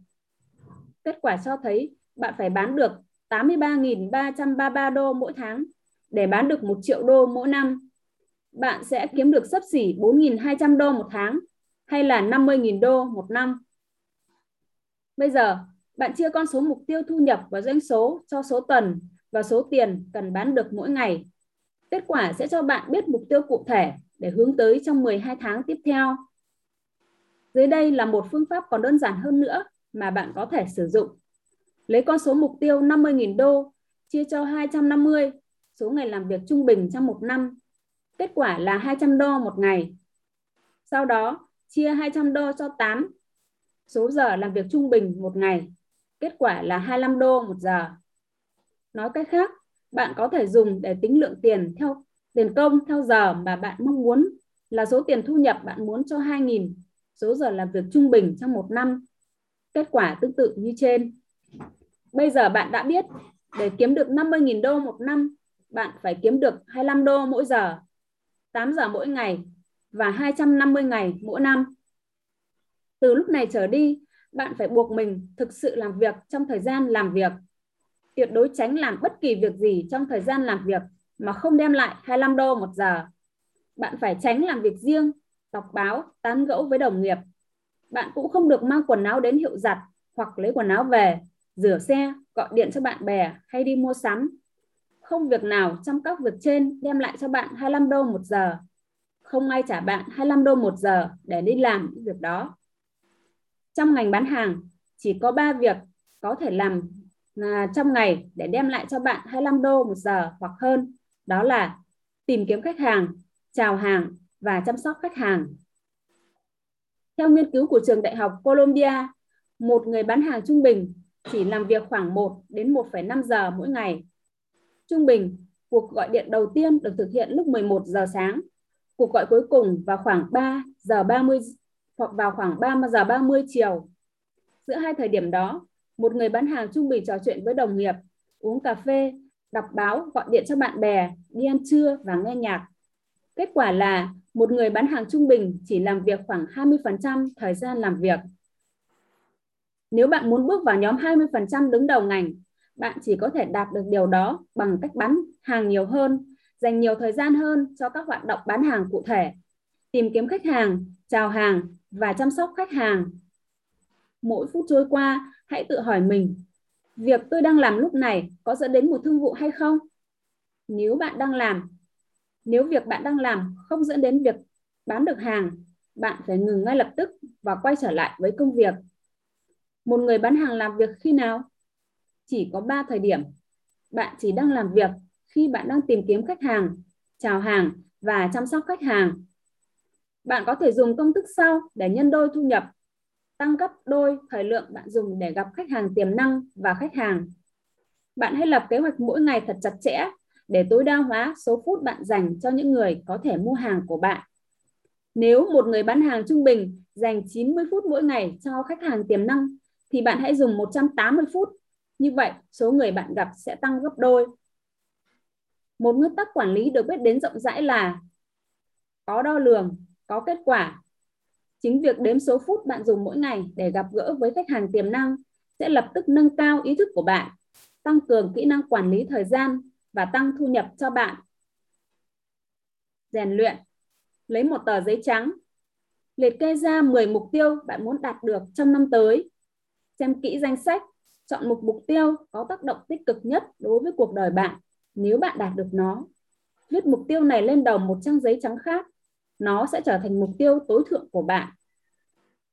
Kết quả cho thấy bạn phải bán được 83.333 đô mỗi tháng để bán được 1 triệu đô mỗi năm. Bạn sẽ kiếm được sấp xỉ 4.200 đô một tháng hay là 50.000 đô một năm. Bây giờ, bạn chia con số mục tiêu thu nhập và doanh số cho số tuần và số tiền cần bán được mỗi ngày. Kết quả sẽ cho bạn biết mục tiêu cụ thể để hướng tới trong 12 tháng tiếp theo. Dưới đây là một phương pháp còn đơn giản hơn nữa mà bạn có thể sử dụng. Lấy con số mục tiêu 50.000 đô chia cho 250, số ngày làm việc trung bình trong một năm. Kết quả là 200 đô một ngày. Sau đó, chia 200 đô cho 8, số giờ làm việc trung bình một ngày. Kết quả là 25 đô một giờ. Nói cách khác, bạn có thể dùng để tính lượng tiền theo tiền công theo giờ mà bạn mong muốn là số tiền thu nhập bạn muốn cho 2.000 số giờ làm việc trung bình trong một năm. Kết quả tương tự như trên. Bây giờ bạn đã biết để kiếm được 50.000 đô một năm, bạn phải kiếm được 25 đô mỗi giờ, 8 giờ mỗi ngày và 250 ngày mỗi năm. Từ lúc này trở đi, bạn phải buộc mình thực sự làm việc trong thời gian làm việc. Tuyệt đối tránh làm bất kỳ việc gì trong thời gian làm việc mà không đem lại 25 đô một giờ. Bạn phải tránh làm việc riêng, đọc báo, tán gẫu với đồng nghiệp. Bạn cũng không được mang quần áo đến hiệu giặt hoặc lấy quần áo về, rửa xe, gọi điện cho bạn bè hay đi mua sắm. Không việc nào trong các việc trên đem lại cho bạn 25 đô một giờ. Không ai trả bạn 25 đô một giờ để đi làm những việc đó. Trong ngành bán hàng, chỉ có 3 việc có thể làm à, trong ngày để đem lại cho bạn 25 đô một giờ hoặc hơn đó là tìm kiếm khách hàng, chào hàng và chăm sóc khách hàng. Theo nghiên cứu của trường đại học Columbia, một người bán hàng trung bình chỉ làm việc khoảng 1 đến 1,5 giờ mỗi ngày. Trung bình, cuộc gọi điện đầu tiên được thực hiện lúc 11 giờ sáng, cuộc gọi cuối cùng vào khoảng 3 giờ 30 hoặc vào khoảng 3 giờ 30 chiều. Giữa hai thời điểm đó, một người bán hàng trung bình trò chuyện với đồng nghiệp, uống cà phê đọc báo, gọi điện cho bạn bè, đi ăn trưa và nghe nhạc. Kết quả là một người bán hàng trung bình chỉ làm việc khoảng 20% thời gian làm việc. Nếu bạn muốn bước vào nhóm 20% đứng đầu ngành, bạn chỉ có thể đạt được điều đó bằng cách bán hàng nhiều hơn, dành nhiều thời gian hơn cho các hoạt động bán hàng cụ thể, tìm kiếm khách hàng, chào hàng và chăm sóc khách hàng. Mỗi phút trôi qua, hãy tự hỏi mình việc tôi đang làm lúc này có dẫn đến một thương vụ hay không? Nếu bạn đang làm, nếu việc bạn đang làm không dẫn đến việc bán được hàng, bạn phải ngừng ngay lập tức và quay trở lại với công việc. Một người bán hàng làm việc khi nào? Chỉ có 3 thời điểm. Bạn chỉ đang làm việc khi bạn đang tìm kiếm khách hàng, chào hàng và chăm sóc khách hàng. Bạn có thể dùng công thức sau để nhân đôi thu nhập tăng gấp đôi thời lượng bạn dùng để gặp khách hàng tiềm năng và khách hàng. Bạn hãy lập kế hoạch mỗi ngày thật chặt chẽ để tối đa hóa số phút bạn dành cho những người có thể mua hàng của bạn. Nếu một người bán hàng trung bình dành 90 phút mỗi ngày cho khách hàng tiềm năng thì bạn hãy dùng 180 phút. Như vậy, số người bạn gặp sẽ tăng gấp đôi. Một nguyên tắc quản lý được biết đến rộng rãi là có đo lường, có kết quả Chính việc đếm số phút bạn dùng mỗi ngày để gặp gỡ với khách hàng tiềm năng sẽ lập tức nâng cao ý thức của bạn, tăng cường kỹ năng quản lý thời gian và tăng thu nhập cho bạn. Rèn luyện. Lấy một tờ giấy trắng, liệt kê ra 10 mục tiêu bạn muốn đạt được trong năm tới. Xem kỹ danh sách, chọn một mục tiêu có tác động tích cực nhất đối với cuộc đời bạn nếu bạn đạt được nó. Viết mục tiêu này lên đầu một trang giấy trắng khác nó sẽ trở thành mục tiêu tối thượng của bạn.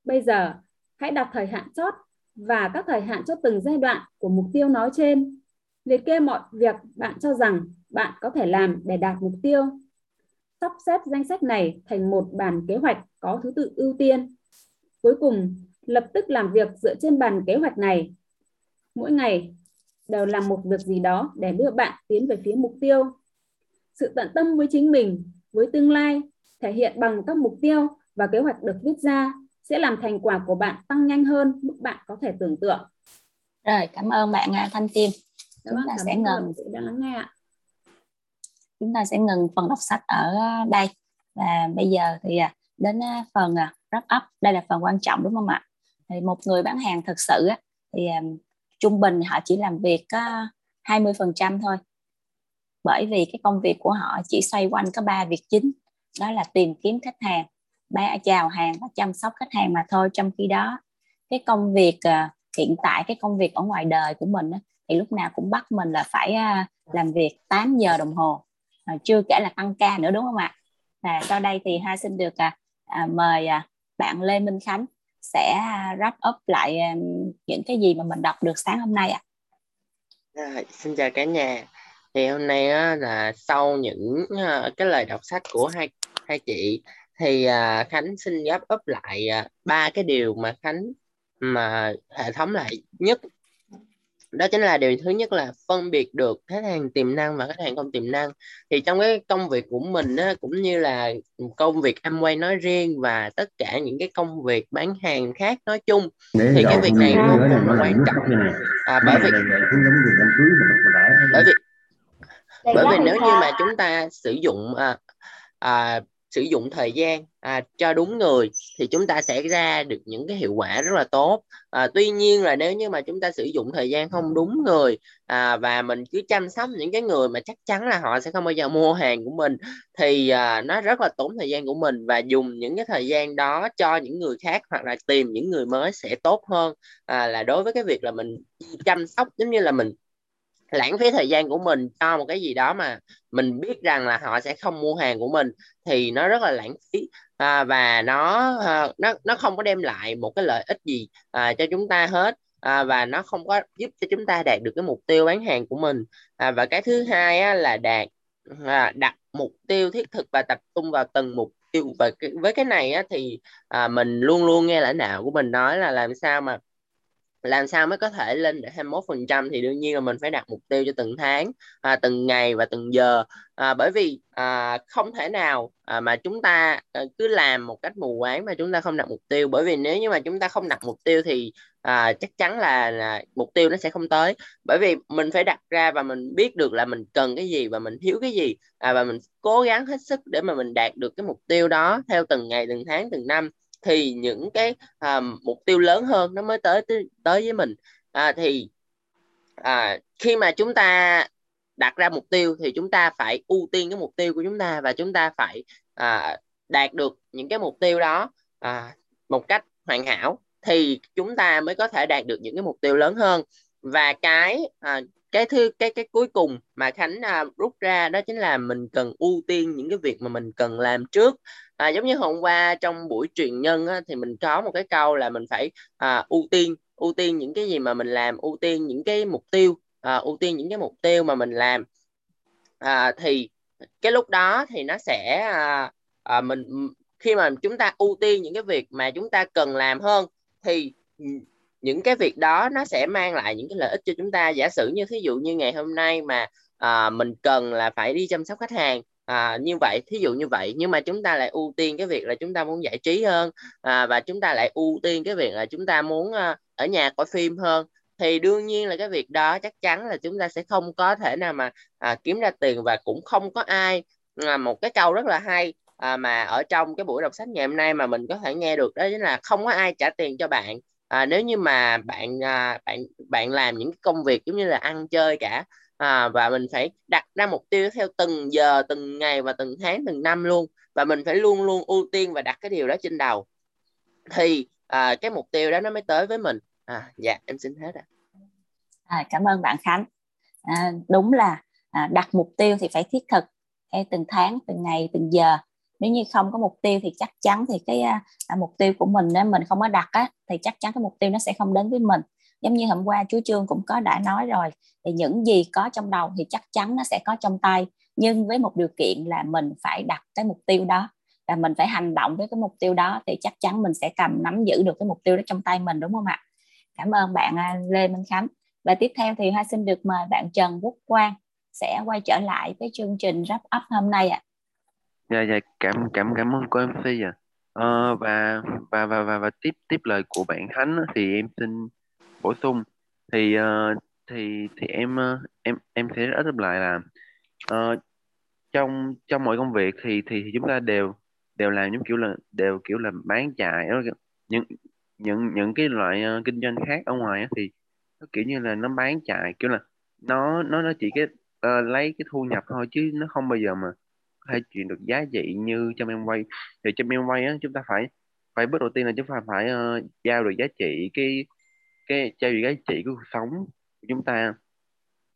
Bây giờ, hãy đặt thời hạn chót và các thời hạn cho từng giai đoạn của mục tiêu nói trên. Liệt kê mọi việc bạn cho rằng bạn có thể làm để đạt mục tiêu. Sắp xếp danh sách này thành một bản kế hoạch có thứ tự ưu tiên. Cuối cùng, lập tức làm việc dựa trên bản kế hoạch này. Mỗi ngày đều làm một việc gì đó để đưa bạn tiến về phía mục tiêu. Sự tận tâm với chính mình, với tương lai thể hiện bằng các mục tiêu và kế hoạch được viết ra sẽ làm thành quả của bạn tăng nhanh hơn mức bạn có thể tưởng tượng. Rồi, cảm ơn bạn à, Thanh Kim. Chúng ta sẽ ngừng đã lắng nghe ạ. Chúng ta sẽ ngừng phần đọc sách ở đây và bây giờ thì à, đến à, phần wrap up. Đây là phần quan trọng đúng không ạ? Thì một người bán hàng thực sự thì trung bình họ chỉ làm việc ờ, có 20% thôi. Bởi vì cái công việc của họ chỉ xoay quanh có ba việc chính, đó là tìm kiếm khách hàng, ba chào hàng và chăm sóc khách hàng mà thôi. Trong khi đó, cái công việc ờ, hiện tại cái công việc ở ngoài đời của mình thì lúc nào cũng bắt mình là phải ờ, làm việc 8 giờ đồng hồ, chưa kể là tăng ca nữa đúng không ạ? Và sau đây thì Hoa xin được mời bạn Lê Minh Khánh sẽ wrap up lại um, những cái gì mà mình đọc được sáng hôm nay ạ. À. À, xin chào cả nhà. Thì hôm nay á, là sau những uh, cái lời đọc sách của hai hai chị thì uh, Khánh xin wrap up lại ờ, ba uh, cái điều mà Khánh mà hệ thống lại nhất đó chính là điều thứ nhất là phân biệt được khách hàng tiềm năng và khách hàng không tiềm năng. Thì trong cái công việc của mình á, cũng như là công việc Amway nói riêng và tất cả những cái công việc bán hàng khác nói chung Để thì cái việc này vô cùng quan trọng. à, bởi vì bởi vì bởi vì nếu như mà chúng ta sử dụng à, à, sử dụng thời gian à, cho đúng người thì chúng ta sẽ ra được những cái hiệu quả rất là tốt. À, tuy nhiên là nếu như mà chúng ta sử dụng thời gian không đúng người à, và mình cứ chăm sóc những cái người mà chắc chắn là họ sẽ không bao giờ mua hàng của mình thì à, nó rất là tốn thời gian của mình và dùng những cái thời gian đó cho những người khác hoặc là tìm những người mới sẽ tốt hơn. À, là đối với cái việc là mình chăm sóc giống như là mình lãng phí thời gian của mình cho một cái gì đó mà mình biết rằng là họ sẽ không mua hàng của mình thì nó rất là lãng phí. À, và nó à, nó nó không có đem lại một cái lợi ích gì à, cho chúng ta hết. À, và nó không có giúp cho chúng ta đạt được cái mục tiêu bán hàng của mình. À, và cái thứ hai á, là đạt à, đặt mục tiêu thiết thực và tập trung vào từng mục tiêu. Và cái, với cái này á, thì à, mình luôn luôn nghe lãnh đạo của mình nói là làm sao mà làm sao mới có thể lên được 21% thì đương nhiên là mình phải đặt mục tiêu cho từng tháng à, từng ngày và từng giờ. À, bởi vì à, không thể nào à, mà chúng ta à, cứ làm một cách mù quáng mà chúng ta không đặt mục tiêu. Bởi vì nếu như mà chúng ta không đặt mục tiêu thì à, chắc chắn là, là mục tiêu nó sẽ không tới. Bởi vì mình phải đặt ra và mình biết được là mình cần cái gì và mình thiếu cái gì à, và mình cố gắng hết sức để mà mình đạt được cái mục tiêu đó theo từng ngày từng tháng từng năm thì những cái à, mục tiêu lớn hơn nó mới tới tới, với mình. À, thì à, khi mà chúng ta đặt ra mục tiêu thì chúng ta phải ưu tiên cái mục tiêu của chúng ta và chúng ta phải à, đạt được những cái mục tiêu đó à, một cách hoàn hảo thì chúng ta mới có thể đạt được những cái mục tiêu lớn hơn. Và cái à, cái thứ cái cái cuối cùng mà khánh à, rút ra đó chính là mình cần ưu tiên những cái việc mà mình cần làm trước. À, giống như hôm qua trong buổi truyền nhân á, thì mình có một cái câu là mình phải à, ưu tiên ưu tiên những cái gì mà mình làm ưu tiên những cái mục tiêu à, ưu tiên những cái mục tiêu mà mình làm. À, thì cái lúc đó thì nó sẽ à, à, mình khi mà chúng ta ưu tiên những cái việc mà chúng ta cần làm hơn thì những cái việc đó nó sẽ mang lại những cái lợi ích cho chúng ta. Giả sử như thí dụ như ngày hôm nay mà à, mình cần là phải đi chăm sóc khách hàng à, như vậy thí dụ như vậy nhưng mà chúng ta lại ưu tiên cái việc là chúng ta muốn giải trí hơn à, và chúng ta lại ưu tiên cái việc là chúng ta muốn à, ở nhà coi phim hơn thì đương nhiên là cái việc đó chắc chắn là chúng ta sẽ không có thể nào mà à, kiếm ra tiền và cũng không có ai à, một cái câu rất là hay à, mà ở trong cái buổi đọc sách ngày hôm nay mà mình có thể nghe được đó chính là không có ai trả tiền cho bạn à, nếu như mà bạn à, bạn bạn làm những công việc giống như là ăn chơi cả à, và mình phải đặt ra mục tiêu theo từng giờ từng ngày và từng tháng từng năm luôn và mình phải luôn luôn ưu tiên và đặt cái điều đó trên đầu thì à, cái mục tiêu đó nó mới tới với mình. À, dạ em xin hết ạ. À, cảm ơn bạn Khánh. À, đúng là à, đặt mục tiêu thì phải thiết thực theo từng tháng từng ngày từng giờ nếu như không có mục tiêu thì chắc chắn thì cái à, à mục tiêu của mình nếu mình không có đặt á thì chắc chắn cái mục tiêu nó sẽ không đến với mình. Giống như hôm qua chú trương cũng có đã nói rồi thì những gì có trong đầu thì chắc chắn nó sẽ có trong tay nhưng với một điều kiện là mình phải đặt cái mục tiêu đó và mình phải hành động với cái mục tiêu đó thì chắc chắn mình sẽ cầm nắm giữ được cái mục tiêu đó trong tay mình đúng không ạ? Cảm ơn bạn à, Lê Minh Khánh. Và tiếp theo thì Hoa xin được mời bạn Trần Quốc Quang sẽ quay trở lại với chương trình wrap up hôm nay ạ. Dạ dạ cảm cảm cảm ơn cô MC ạ. À. Ờ, và, và và và và tiếp tiếp lời của bạn Khánh thì em xin bổ sung thì uh, thì thì em uh, em em sẽ ít lại là uh, ờ, trong trong mọi công việc thì thì, thì chúng ta đều đều làm những kiểu là đều kiểu là bán chạy những những những cái loại uh, kinh doanh khác ở ngoài thì nó kiểu như là nó bán chạy kiểu là nó nó nó chỉ cái uh, lấy cái thu nhập thôi chứ nó không bao giờ mà thể chuyển được giá trị như trong em quay thì trong em quay á chúng ta phải phải bước đầu tiên là chúng ta phải uh, giao được giá trị cái cái trao giá trị của cuộc sống của chúng ta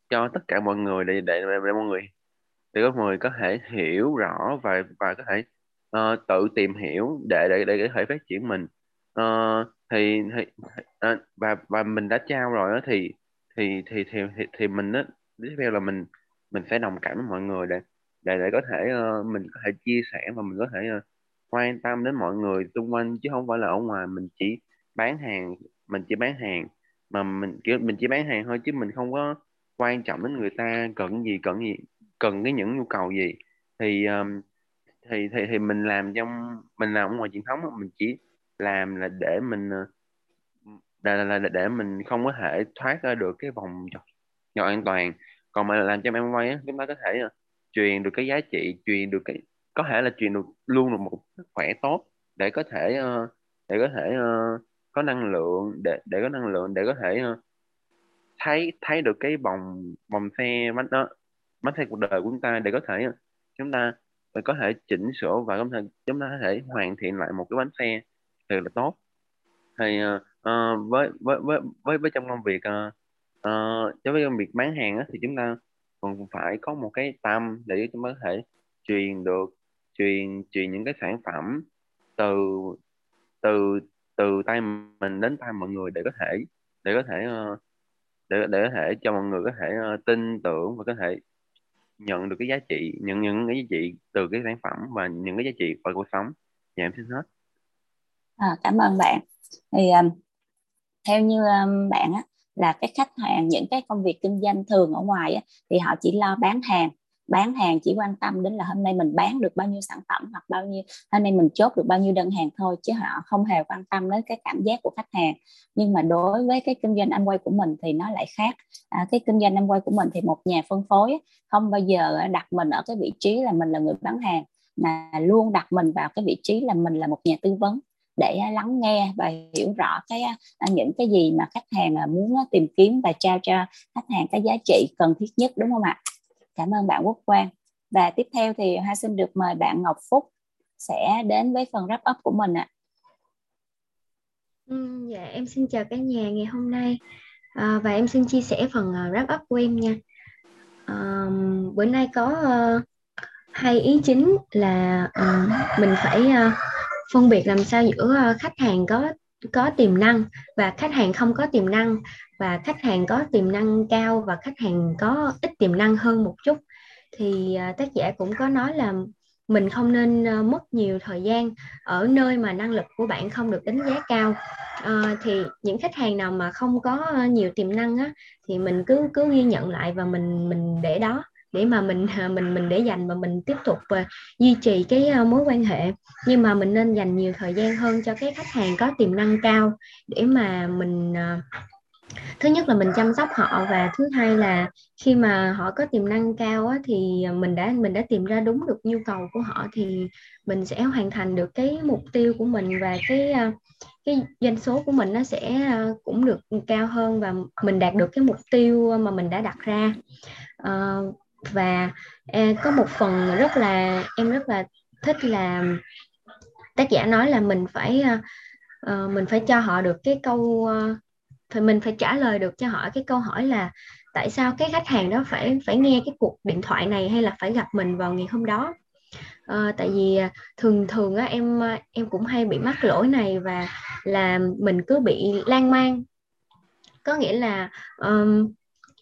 cho tất cả mọi người để để, để, để mọi người để mọi người có thể hiểu rõ và và có thể uh, tự tìm hiểu để để để có thể phát triển mình. Uh, thì, thì uh, và và mình đã trao rồi đó thì thì thì thì thì, thì mình đó tiếp theo là mình mình sẽ đồng cảm với mọi người để để để có thể uh, mình có thể chia sẻ và mình có thể uh, quan tâm đến mọi người xung quanh chứ không phải là ở ngoài mình chỉ bán hàng mình chỉ bán hàng. Mà mình kiểu mình chỉ bán hàng thôi chứ mình không có quan trọng đến người ta cần gì cần gì cần cái những nhu cầu gì. Thì um, thì thì thì mình làm trong mình làm ở ngoài truyền thống mình chỉ làm là để mình ờ, là, là, là để mình không có thể thoát ra được cái vòng nhỏ an toàn. Còn mà làm trong em quay chúng ta có thể uh, truyền được cái giá trị truyền được cái có thể là truyền được luôn được một sức khỏe tốt để có thể uh, để có thể uh, có năng lượng để để có năng lượng để có thể uh, thấy thấy được cái vòng vòng xe bánh đó bánh xe cuộc đời của chúng ta để có thể uh, chúng ta có thể chỉnh sửa và có thể chúng ta có thể hoàn thiện lại một cái bánh xe thật là tốt. Thì uh, với, với với với với trong công việc uh, uh, với công việc bán hàng á, thì chúng ta còn phải có một cái tâm để chúng ta có thể truyền được truyền truyền những cái sản phẩm từ từ từ tay mình đến tay mọi người để có thể để có thể ờ, để để có thể cho mọi người có thể ờ, tin tưởng và có thể nhận được cái giá trị nhận những cái giá trị từ cái sản phẩm và những cái giá trị của cuộc sống. Dạ em xin hết. À, cảm ơn bạn. Thì um, theo như um, bạn á là cái khách hàng những cái công việc kinh doanh thường ở ngoài á, thì họ chỉ lo bán hàng. Bán hàng chỉ quan tâm đến là hôm nay mình bán được bao nhiêu sản phẩm hoặc bao nhiêu hôm nay mình chốt được bao nhiêu đơn hàng thôi chứ họ không hề quan tâm đến cái cảm giác của khách hàng. Nhưng mà đối với cái kinh doanh anh quay của mình thì nó lại khác. À, cái kinh doanh anh quay của mình thì một nhà phân phối không bao giờ đặt mình ở cái vị trí là mình là người bán hàng mà luôn đặt mình vào cái vị trí là mình là một nhà tư vấn để à, lắng nghe và hiểu rõ cái à, à, những cái gì mà khách hàng muốn tìm kiếm và trao cho khách hàng cái giá trị cần thiết nhất đúng không ạ? Cảm ơn bạn Quốc Quang. Và tiếp theo thì Hoa xin được mời bạn Ngọc Phúc sẽ đến với phần wrap up của mình ạ. Ừ, dạ em xin chào cả nhà ngày hôm nay à, và em xin chia sẻ phần uh, wrap up của em nha. À, bữa nay có uh, hai ý chính là uh, mình phải uh, phân biệt làm sao giữa ờ, khách hàng có có tiềm năng và khách hàng không có tiềm năng và khách hàng có tiềm năng cao và khách hàng có ít tiềm năng hơn một chút. Thì ờ, tác giả cũng có nói là mình không nên ờ, mất nhiều thời gian ở nơi mà năng lực của bạn không được đánh giá cao. À, thì những khách hàng nào mà không có nhiều tiềm năng á, thì mình cứ cứ ghi nhận lại và mình mình để đó để mà mình à, mình mình để dành và mình tiếp tục uh, duy trì cái uh, mối quan hệ. Nhưng mà mình nên dành nhiều thời gian hơn cho cái khách hàng có tiềm năng cao để mà mình uh, thứ nhất là mình chăm sóc họ và thứ hai là khi mà họ có tiềm năng cao á, thì mình đã mình đã tìm ra đúng được nhu cầu của họ thì mình sẽ hoàn thành được cái mục tiêu của mình và cái cái doanh số của mình nó sẽ cũng được cao hơn và mình đạt được cái mục tiêu mà mình đã đặt ra. À, và e, có một phần rất là em rất là thích là tác giả nói là mình phải uh, mình phải cho họ được cái câu ờ, uh, thì mình phải trả lời được cho họ cái câu hỏi là tại sao cái khách hàng đó phải phải nghe cái cuộc điện thoại này hay là phải gặp mình vào ngày hôm đó? À, tại vì thường thường á em em cũng hay bị mắc lỗi này và là mình cứ bị lan man. Có nghĩa là um,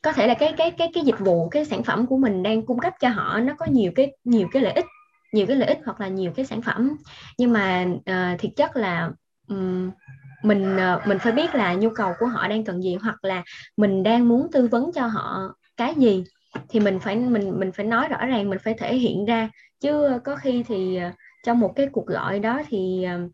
có thể là cái cái cái cái dịch vụ cái sản phẩm của mình đang cung cấp cho họ nó có nhiều cái nhiều cái lợi ích nhiều cái lợi ích hoặc là nhiều cái sản phẩm. Nhưng mà uh, thực chất là um, mình uh, mình phải biết là nhu cầu của họ đang cần gì hoặc là mình đang muốn tư vấn cho họ cái gì thì mình phải mình mình phải nói rõ ràng mình phải thể hiện ra. Chứ có khi thì uh, trong một cái cuộc gọi đó thì uh,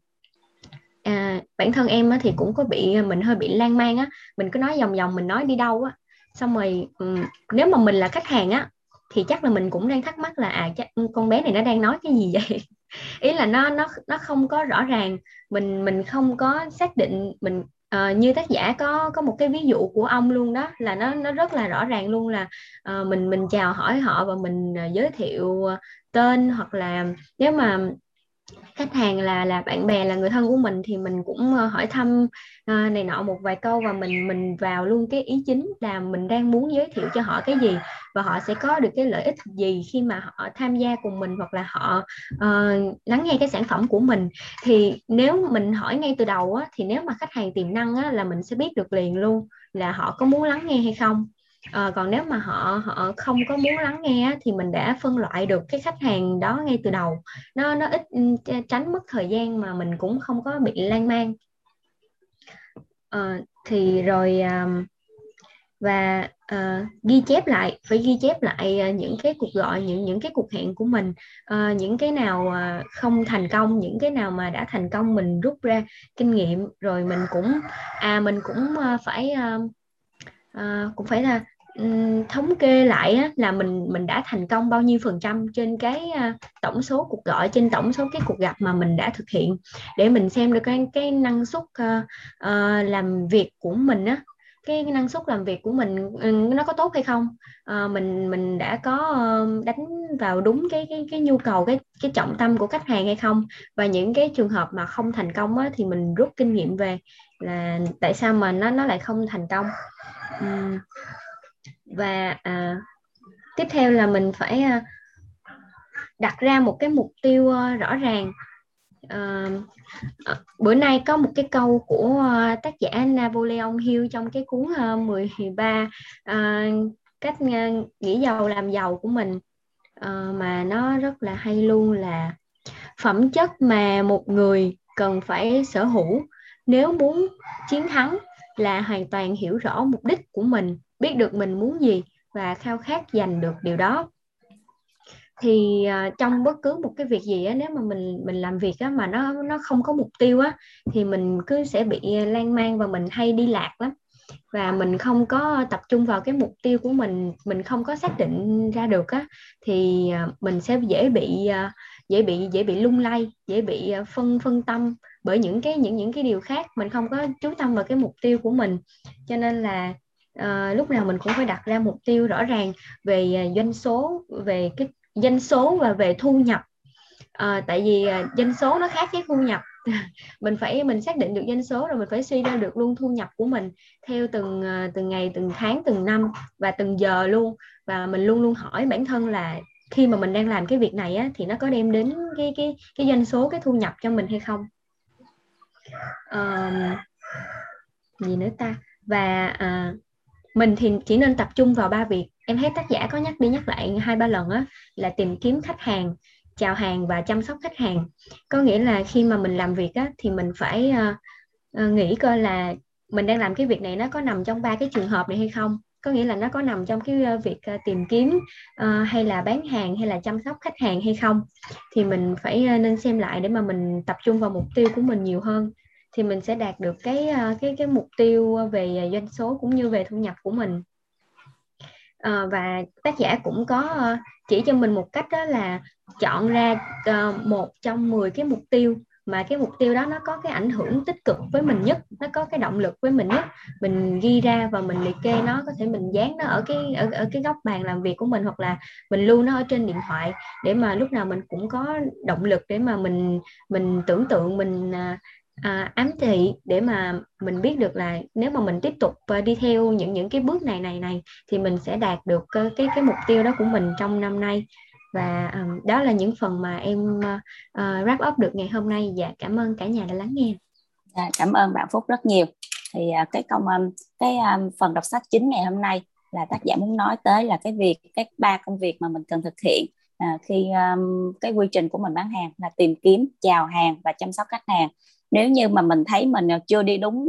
à, bản thân em á, thì cũng có bị mình hơi bị lan man á. Mình cứ nói vòng vòng mình nói đi đâu á xong rồi um, nếu mà mình là khách hàng á thì chắc là mình cũng đang thắc mắc là à chắc con bé này nó đang nói cái gì vậy? Ý là nó nó nó không có rõ ràng mình mình không có xác định mình uh, như tác giả có có một cái ví dụ của ông luôn đó là nó nó rất là rõ ràng luôn là uh, mình mình chào hỏi họ và mình uh, giới thiệu tên hoặc là nếu mà khách hàng là là bạn bè là người thân của mình thì mình cũng ờ, hỏi thăm uh, này nọ một vài câu và mình mình vào luôn cái ý chính là mình đang muốn giới thiệu cho họ cái gì và họ sẽ có được cái lợi ích gì khi mà họ tham gia cùng mình hoặc là họ uh, lắng nghe cái sản phẩm của mình. Thì nếu mình hỏi ngay từ đầu á, thì nếu mà khách hàng tiềm năng á, là mình sẽ biết được liền luôn là họ có muốn lắng nghe hay không à, còn nếu mà họ họ không có muốn lắng nghe thì mình đã phân loại được cái khách hàng đó ngay từ đầu. Nó nó ít ừ, tránh mất thời gian mà mình cũng không có bị lan man. À, thì rồi và uh, ghi chép lại phải ghi chép lại uh, những cái cuộc gọi những những cái cuộc hẹn của mình. Uh, những cái nào uh, không thành công những cái nào mà đã thành công mình rút ra kinh nghiệm rồi mình cũng à mình cũng uh, phải uh, à, cũng phải là thống kê lại á, là mình mình đã thành công bao nhiêu phần trăm trên cái uh, tổng số cuộc gọi trên tổng số cái cuộc gặp mà mình đã thực hiện. Để mình xem được cái cái năng suất uh, uh, làm việc của mình á. Cái năng suất làm việc của mình ừ, nó có tốt hay không? À, mình mình đã có đánh vào đúng cái cái cái nhu cầu cái cái trọng tâm của khách hàng hay không? Và những cái trường hợp mà không thành công á, thì mình rút kinh nghiệm về là tại sao mà nó nó lại không thành công? Và à, tiếp theo là mình phải à, đặt ra một cái mục tiêu à, rõ ràng. À, bữa nay có một cái câu của à, tác giả Napoleon Hill trong cái cuốn à, 13 à, cách à, nghĩ giàu làm giàu của mình. À, mà nó rất là hay luôn là phẩm chất mà một người cần phải sở hữu nếu muốn chiến thắng là hoàn toàn hiểu rõ mục đích của mình biết được mình muốn gì và khao khát giành được điều đó. Thì uh, trong bất cứ một cái việc gì á nếu mà mình mình làm việc á mà nó nó không có mục tiêu á thì mình cứ sẽ bị lan man và mình hay đi lạc lắm. Và mình không có tập trung vào cái mục tiêu của mình mình không có xác định ra được á thì à, mình sẽ dễ bị uh, dễ bị dễ bị lung lay dễ bị ờ, phân phân tâm bởi những cái những những cái điều khác. Mình không có chú tâm vào cái mục tiêu của mình. Cho nên là uh, lúc nào mình cũng phải đặt ra mục tiêu rõ ràng về ờ, doanh số về cái doanh số và về thu nhập. Uh, tại vì uh, doanh số nó khác với thu nhập. Mình phải mình xác định được doanh số rồi mình phải suy ra được luôn thu nhập của mình theo từng từng ngày từng tháng từng năm và từng giờ luôn. Và mình luôn luôn hỏi bản thân là khi mà mình đang làm cái việc này á, thì nó có đem đến cái cái cái doanh số cái thu nhập cho mình hay không? À, gì nữa ta? Và uh, mình thì chỉ nên tập trung vào ba việc. Em thấy tác giả có nhắc đi nhắc lại hai ba lần á là tìm kiếm khách hàng chào hàng và chăm sóc khách hàng. Có nghĩa là khi mà mình làm việc á thì mình phải uh, uh, nghĩ coi là mình đang làm cái việc này nó có nằm trong ba cái trường hợp này hay không? Có nghĩa là nó có nằm trong cái ờ, việc ờ, tìm kiếm uh, hay là bán hàng hay là chăm sóc khách hàng hay không? Thì mình phải uh, nên xem lại để mà mình tập trung vào mục tiêu của mình nhiều hơn. Thì mình sẽ đạt được cái cái cái mục tiêu về doanh số cũng như về thu nhập của mình. À, và tác giả cũng có chỉ cho mình một cách đó là chọn ra một trong 10 cái mục tiêu mà cái mục tiêu đó nó có cái ảnh hưởng tích cực với mình nhất nó có cái động lực với mình nhất. Mình ghi ra và mình liệt kê nó có thể mình dán nó ở cái ở, ở cái góc bàn làm việc của mình hoặc là mình lưu nó ở trên điện thoại để mà lúc nào mình cũng có động lực để mà mình mình tưởng tượng mình à, à ám thị để mà mình biết được là nếu mà mình tiếp tục à, đi theo những những cái bước này này này thì mình sẽ đạt được cái cái mục tiêu đó của mình trong năm nay và um, đó là những phần mà em uh, wrap up được ngày hôm nay. Và cảm ơn cả nhà đã lắng nghe. À, cảm ơn bạn Phúc rất nhiều. Thì uh, cái công um, cái um, phần đọc sách chính ngày hôm nay là tác giả muốn nói tới là cái việc các ba công việc mà mình cần thực hiện à, khi um, cái quy trình của mình bán hàng là tìm kiếm chào hàng và chăm sóc khách hàng. Nếu như mà mình thấy mình ờ, chưa đi đúng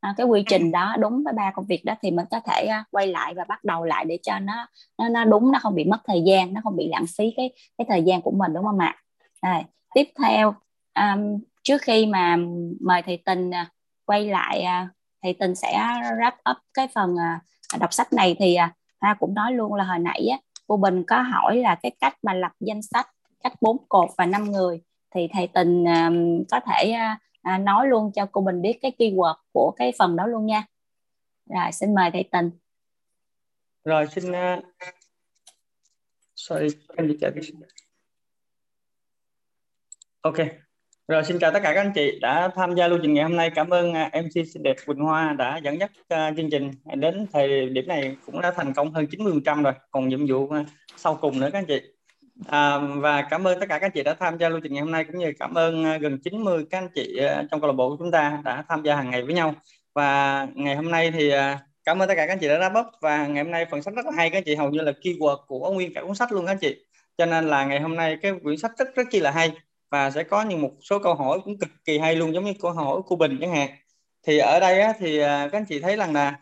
à, cái quy trình đó đúng với ba công việc đó thì mình có thể à, quay lại và bắt đầu lại để cho nó nó nó đúng nó không bị mất thời gian nó không bị lãng phí cái cái thời gian của mình đúng không ạ? À, tiếp theo um, trước khi mà mời thầy tình uh, quay lại uh, thầy tình sẽ wrap up cái phần uh, đọc sách này thì uh, hoa cũng nói luôn là hồi nãy á, cô bình có hỏi là cái cách mà lập danh sách cách bốn cột và năm người. Thì thầy tình um, có thể uh, à, nói luôn cho cô Bình biết cái keyword của cái phần đó luôn nha. Rồi xin mời thầy Tình. Rồi xin uh, sorry em đi ok. Rồi xin chào tất cả các anh chị đã tham gia lưu trình ngày hôm nay. Cảm ơn à, MC xinh đẹp Quỳnh Hoa đã dẫn dắt uh, chương trình. Đến thời điểm này cũng đã thành công hơn 90% rồi. Còn nhiệm vụ uh, sau cùng nữa các anh chị. À, và cảm ơn tất cả các anh chị đã tham gia lưu trình ngày hôm nay cũng như cảm ơn à, gần 90 các anh chị à, trong câu lạc bộ của chúng ta đã tham gia hàng ngày với nhau. Và ngày hôm nay thì à, cảm ơn tất cả các anh chị đã đáp bốc và ngày hôm nay phần sách rất là hay các anh chị hầu như là keyword của nguyên cả cuốn sách luôn các anh chị. Cho nên là ngày hôm nay cái quyển sách rất rất chi là hay và sẽ có những một số câu hỏi cũng cực kỳ hay luôn giống như câu hỏi của Bình chẳng hạn. Thì ở đây á, thì các anh chị thấy rằng là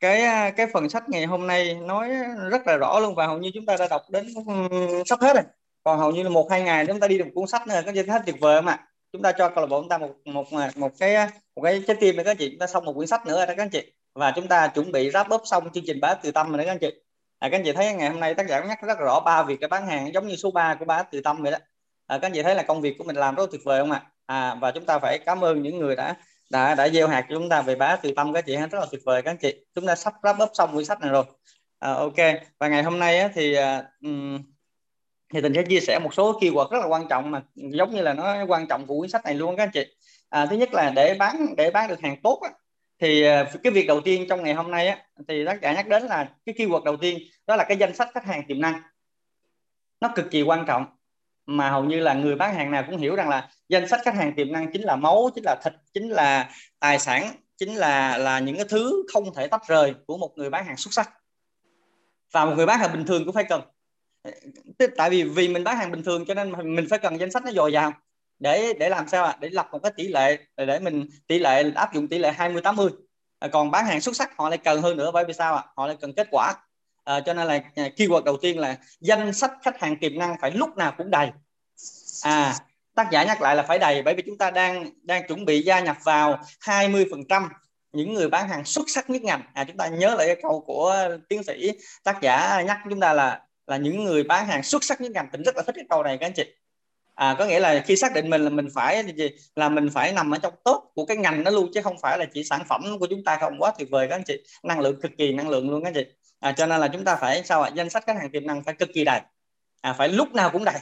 cái à, cái phần sách ngày hôm nay nói rất là rõ luôn và hầu như chúng ta đã đọc đến ừ, sắp hết rồi. Còn hầu như là một hai ngày chúng ta đi được cuốn sách nữa có hết tuyệt vời không ạ? Chúng ta cho câu lạc bộ chúng ta một một à, một cái à, một cái trái tim nữa các anh chị. Chúng ta xong một quyển sách nữa đó các anh chị. Và chúng ta chuẩn bị wrap up xong chương trình bá từ tâm rồi đó các anh chị. À, các anh chị thấy ngày hôm nay tác giả nhắc rất rõ ba việc cái bán hàng giống như số 3 của bá từ tâm vậy đó. À, các anh chị thấy là công việc của mình làm rất tuyệt vời không ạ? À, và chúng ta phải cảm ơn những người đã đã đã gieo hạt cho chúng ta về bá từ tâm các chị rất là tuyệt vời các anh chị. Chúng ta sắp wrap up xong quyển sách này rồi. À, ok. Và ngày hôm nay á, thì um, thì tình sẽ chia sẻ một số keyword rất là quan trọng mà giống như là nó quan trọng của quyển sách này luôn các anh chị. À, thứ nhất là để bán để bán được hàng tốt á, thì à, cái việc đầu tiên trong ngày hôm nay á, thì tác giả nhắc đến là cái keyword đầu tiên đó là cái danh sách khách hàng tiềm năng. Nó cực kỳ quan trọng mà hầu như là người bán hàng nào cũng hiểu rằng là danh sách khách hàng tiềm năng chính là máu, chính là thịt, chính là tài sản, chính là là những cái thứ không thể tách rời của một người bán hàng xuất sắc. Và một người bán hàng bình thường cũng phải cần. Tại vì vì mình bán hàng bình thường cho nên mình phải cần danh sách nó dồi dào. Để để làm sao ạ? À? để lập một cái tỷ lệ, để mình tỷ lệ áp dụng tỷ lệ 20 80 còn bán hàng xuất sắc họ lại cần hơn nữa bởi vì sao ạ? À? họ lại cần kết quả à, cho nên là à, keyword đầu tiên là danh sách khách hàng tiềm năng phải lúc nào cũng đầy. À tác giả nhắc lại là phải đầy bởi vì chúng ta đang đang chuẩn bị gia nhập vào 20 phần trăm những người bán hàng xuất sắc nhất ngành. À chúng ta nhớ lại cái câu của tiến sĩ tác giả nhắc chúng ta là là những người bán hàng xuất sắc nhất ngành. Tình rất là thích cái câu này các anh chị. À có nghĩa là khi xác định mình là mình phải gì là mình phải nằm ở trong tốt của cái ngành đó luôn chứ không phải là chỉ sản phẩm của chúng ta không. Quá tuyệt vời các anh chị. Năng lượng cực kỳ năng lượng luôn các anh chị à, cho nên là chúng ta phải sao ạ? Danh sách khách hàng tiềm năng phải cực kỳ đầy. À, phải lúc nào cũng đầy.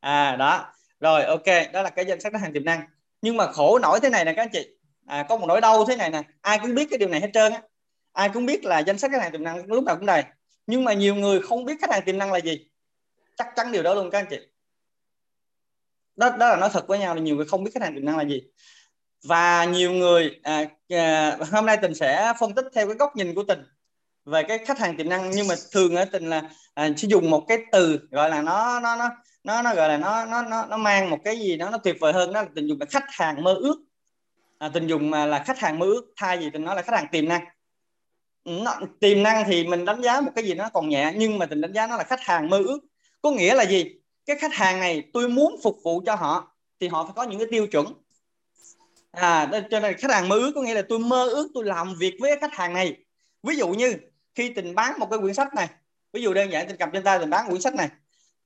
À đó. Rồi ok. Đó là cái danh sách khách hàng tiềm năng. Nhưng mà khổ nổi thế này nè các anh chị. À, có một nỗi đau thế này nè. Ai cũng biết cái điều này hết trơn á. Ai cũng biết là danh sách khách hàng tiềm năng lúc nào cũng đầy. Nhưng mà nhiều người không biết khách hàng tiềm năng là gì. Chắc chắn điều đó luôn các anh chị. Đó đó là nói thật với nhau là nhiều người không biết khách hàng tiềm năng là gì. Và nhiều người à, à, hôm nay tình sẽ phân tích theo cái góc nhìn của tình về cái khách hàng tiềm năng nhưng mà thường ở tình là à, sử dụng một cái từ gọi là nó nó nó nó nó gọi là nó nó nó nó mang một cái gì đó nó tuyệt vời hơn đó là tình dùng là khách hàng mơ ước. À, tình dùng mà là khách hàng mơ ước thay vì tình nói là khách hàng tiềm năng. Ừ, nó, tiềm năng thì mình đánh giá một cái gì nó còn nhẹ nhưng mà tình đánh giá nó là khách hàng mơ ước. Có nghĩa là gì? Cái khách hàng này tôi muốn phục vụ cho họ thì họ phải có những cái tiêu chuẩn. À cho nên khách hàng mơ ước có nghĩa là tôi mơ ước tôi làm việc với khách hàng này. Ví dụ như khi tình bán một cái quyển sách này ví dụ đơn giản tình cầm trên tay tình bán quyển sách này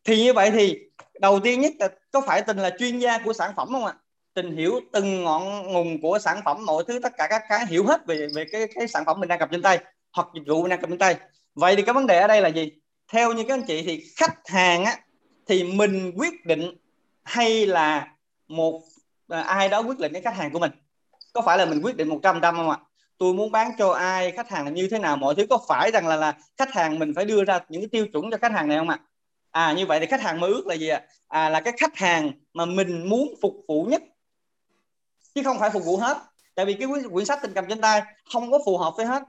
thì như vậy thì đầu tiên nhất là có phải tình là chuyên gia của sản phẩm không ạ? Tình hiểu từng ngọn nguồn của sản phẩm mọi thứ tất cả các cái hiểu hết về về cái cái sản phẩm mình đang cầm trên tay hoặc dịch vụ mình đang cầm trên tay. Vậy thì cái vấn đề ở đây là gì? Theo như các anh chị thì khách hàng á thì mình quyết định hay là một à, ai đó quyết định cái khách hàng của mình? Có phải là mình quyết định 100 trăm không ạ? Tôi muốn bán cho ai khách hàng là như thế nào mọi thứ có phải rằng là là khách hàng mình phải đưa ra những cái tiêu chuẩn cho khách hàng này không ạ? À như vậy thì khách hàng mơ ước là gì ạ? À? là cái khách hàng mà mình muốn phục vụ nhất. Chứ không phải phục vụ hết. Tại vì cái quyển, quyển sách tình cảm trên tay không có phù hợp với hết.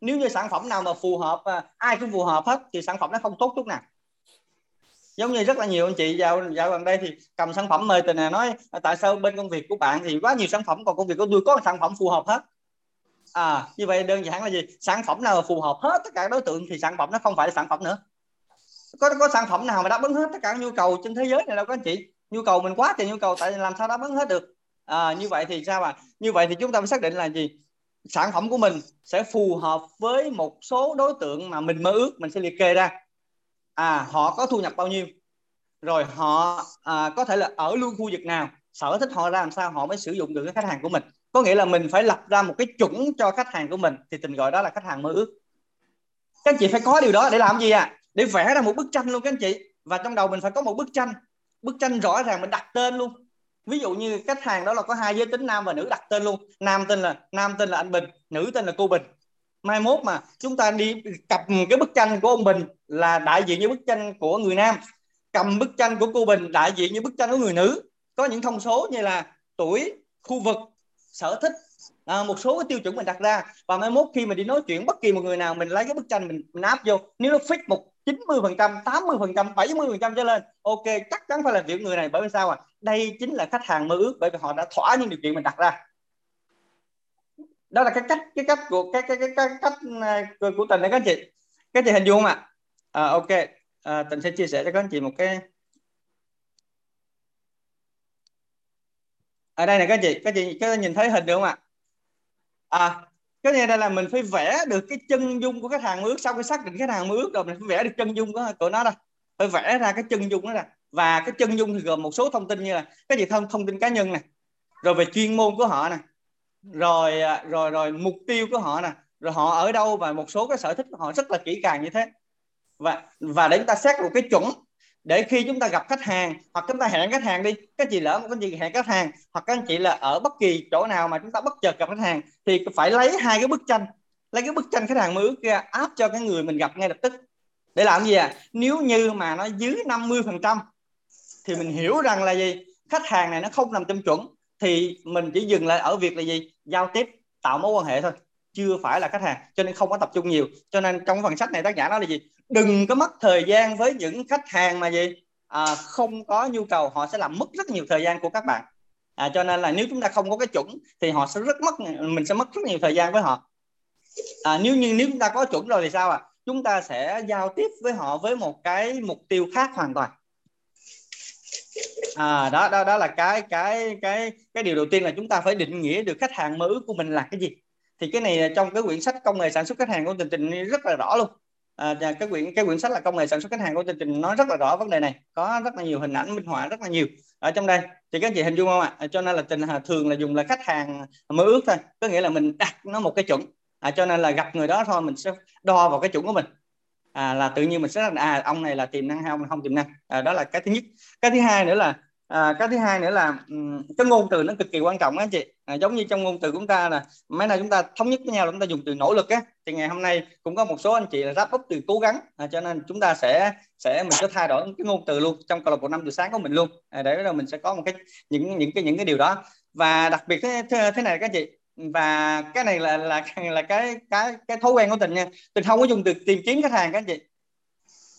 Nếu như sản phẩm nào mà phù hợp à, ai cũng phù hợp hết thì sản phẩm nó không tốt chút nào. Giống như rất là nhiều anh chị dạo dạo gần đây thì cầm sản phẩm mời tình này nói tại sao bên công việc của bạn thì quá nhiều sản phẩm còn công việc của tôi có sản phẩm phù hợp hết? À như vậy đơn giản là gì? Sản phẩm nào phù hợp hết tất cả đối tượng thì sản phẩm nó không phải là sản phẩm nữa. Có có sản phẩm nào mà đáp ứng hết tất cả nhu cầu trên thế giới này đâu các anh chị? Nhu cầu mình quá thì nhu cầu tại làm sao đáp ứng hết được? À, như vậy thì sao à như vậy thì chúng ta phải xác định là gì? Sản phẩm của mình sẽ phù hợp với một số đối tượng mà mình mơ ước mình sẽ liệt kê ra. À họ có thu nhập bao nhiêu? Rồi họ à, có thể là ở luôn khu vực nào? Sở thích họ ra làm sao? Họ mới sử dụng được cái khách hàng của mình có nghĩa là mình phải lập ra một cái chuẩn cho khách hàng của mình, thì tình gọi đó là khách hàng mơ ước. Các anh chị phải có điều đó để làm gì à để vẽ ra một bức tranh luôn các anh chị. Và trong đầu mình phải có một bức tranh. Bức tranh rõ ràng mình đặt tên luôn. Ví dụ như khách hàng đó là có hai giới tính, nam và nữ đặt tên luôn. Nam tên là, nam tên là anh bình, nữ tên là cô bình. Mai mốt mà chúng ta đi cặp cái bức tranh của ông bình là đại diện như bức tranh của người nam. Cầm bức tranh của cô bình đại diện như bức tranh của người nữ. Có những thông số như là tuổi, khu vực sở thích. À, một số cái tiêu chuẩn mình đặt ra. Và mai mốt khi mình đi nói chuyện bất kỳ một người nào mình lấy cái bức tranh mình, mình áp vô. Nếu nó fit một 90 phần trăm 80 phần trăm 70 phần trăm trở lên ok chắc chắn phải làm việc người này bởi vì sao à đây chính là khách hàng mơ ước bởi vì họ đã thỏa những điều kiện mình đặt ra. Đó là cái cách cái cách của cái cái cái, cái cách à, của tình đấy các anh chị. Các chị hình dung không ạ? À, ok. À, tình sẽ chia sẻ cho các anh chị một cái ở đây này các chị các chị có nhìn thấy hình được không ạ? À cái này đây là mình phải vẽ được cái chân dung của khách hàng ước sau khi xác định khách hàng ước rồi mình phải vẽ được chân dung của, của nó đây. Phải vẽ ra cái chân dung đó ra và cái chân dung thì gồm một số thông tin như là cái gì thông thông tin cá nhân này rồi về chuyên môn của họ nè rồi à, rồi rồi mục tiêu của họ nè rồi họ ở đâu và một số cái sở thích của họ rất là kỹ càng như thế. Và và để chúng ta xét một cái chuẩn để khi chúng ta gặp khách hàng, hoặc chúng ta hẹn khách hàng đi, các chị lỡ một cái gì hẹn khách hàng, hoặc các anh chị là ở bất kỳ chỗ nào mà chúng ta bất chợt gặp khách hàng, thì phải lấy hai cái bức tranh, lấy cái bức tranh khách hàng mơ ước kia áp cho cái người mình gặp ngay lập tức. Để làm gì à? Nếu như mà nó dưới 50 phần trăm, thì mình hiểu rằng là gì? Khách hàng này nó không nằm trong chuẩn, thì mình chỉ dừng lại ở việc là gì? Giao tiếp, tạo mối quan hệ thôi chưa phải là khách hàng cho nên không có tập trung nhiều. Cho nên trong phần sách này tác giả nói là gì? Đừng có mất thời gian với những khách hàng mà gì? À, không có nhu cầu họ sẽ làm mất rất nhiều thời gian của các bạn. À, cho nên là nếu chúng ta không có cái chuẩn thì họ sẽ rất mất mình sẽ mất rất nhiều thời gian với họ. À, nếu như nếu chúng ta có chuẩn rồi thì sao ạ? À? chúng ta sẽ giao tiếp với họ với một cái mục tiêu khác hoàn toàn. À đó đó đó là cái cái cái cái điều đầu tiên là chúng ta phải định nghĩa được khách hàng mơ ước của mình là cái gì thì cái này trong cái quyển sách công nghệ sản xuất khách hàng của tình trình rất là rõ luôn. À, cái quyển cái quyển sách là công nghệ sản xuất khách hàng của tình trình nó rất là rõ vấn đề này. Có rất là nhiều hình ảnh minh họa rất là nhiều ở trong đây. Thì các chị hình dung không ạ? À, cho nên là tình thường là dùng là khách hàng mơ ước thôi. Có nghĩa là mình đặt nó một cái chuẩn. À, cho nên là gặp người đó thôi mình sẽ đo vào cái chuẩn của mình. À, là tự nhiên mình sẽ là à ông này là tiềm năng hay ông không tiềm năng. À, đó là cái thứ nhất. Cái thứ hai nữa là à, cái thứ hai nữa là um, cái ngôn từ nó cực kỳ quan trọng á anh chị. À, giống như trong ngôn từ của chúng ta là mấy nay chúng ta thống nhất với nhau là chúng ta dùng từ nỗ lực á. Thì ngày hôm nay cũng có một số anh chị là ráp up từ cố gắng. À, cho nên chúng ta sẽ sẽ mình sẽ thay đổi cái ngôn từ luôn trong câu lạc bộ năm từ sáng của mình luôn. À, để rồi mình sẽ có một cái những những cái những cái điều đó. Và đặc biệt thế, thế, thế này các chị. Và cái này là là là cái cái cái thói quen của tình nha. Tình không có dùng từ tìm kiếm khách hàng các anh chị.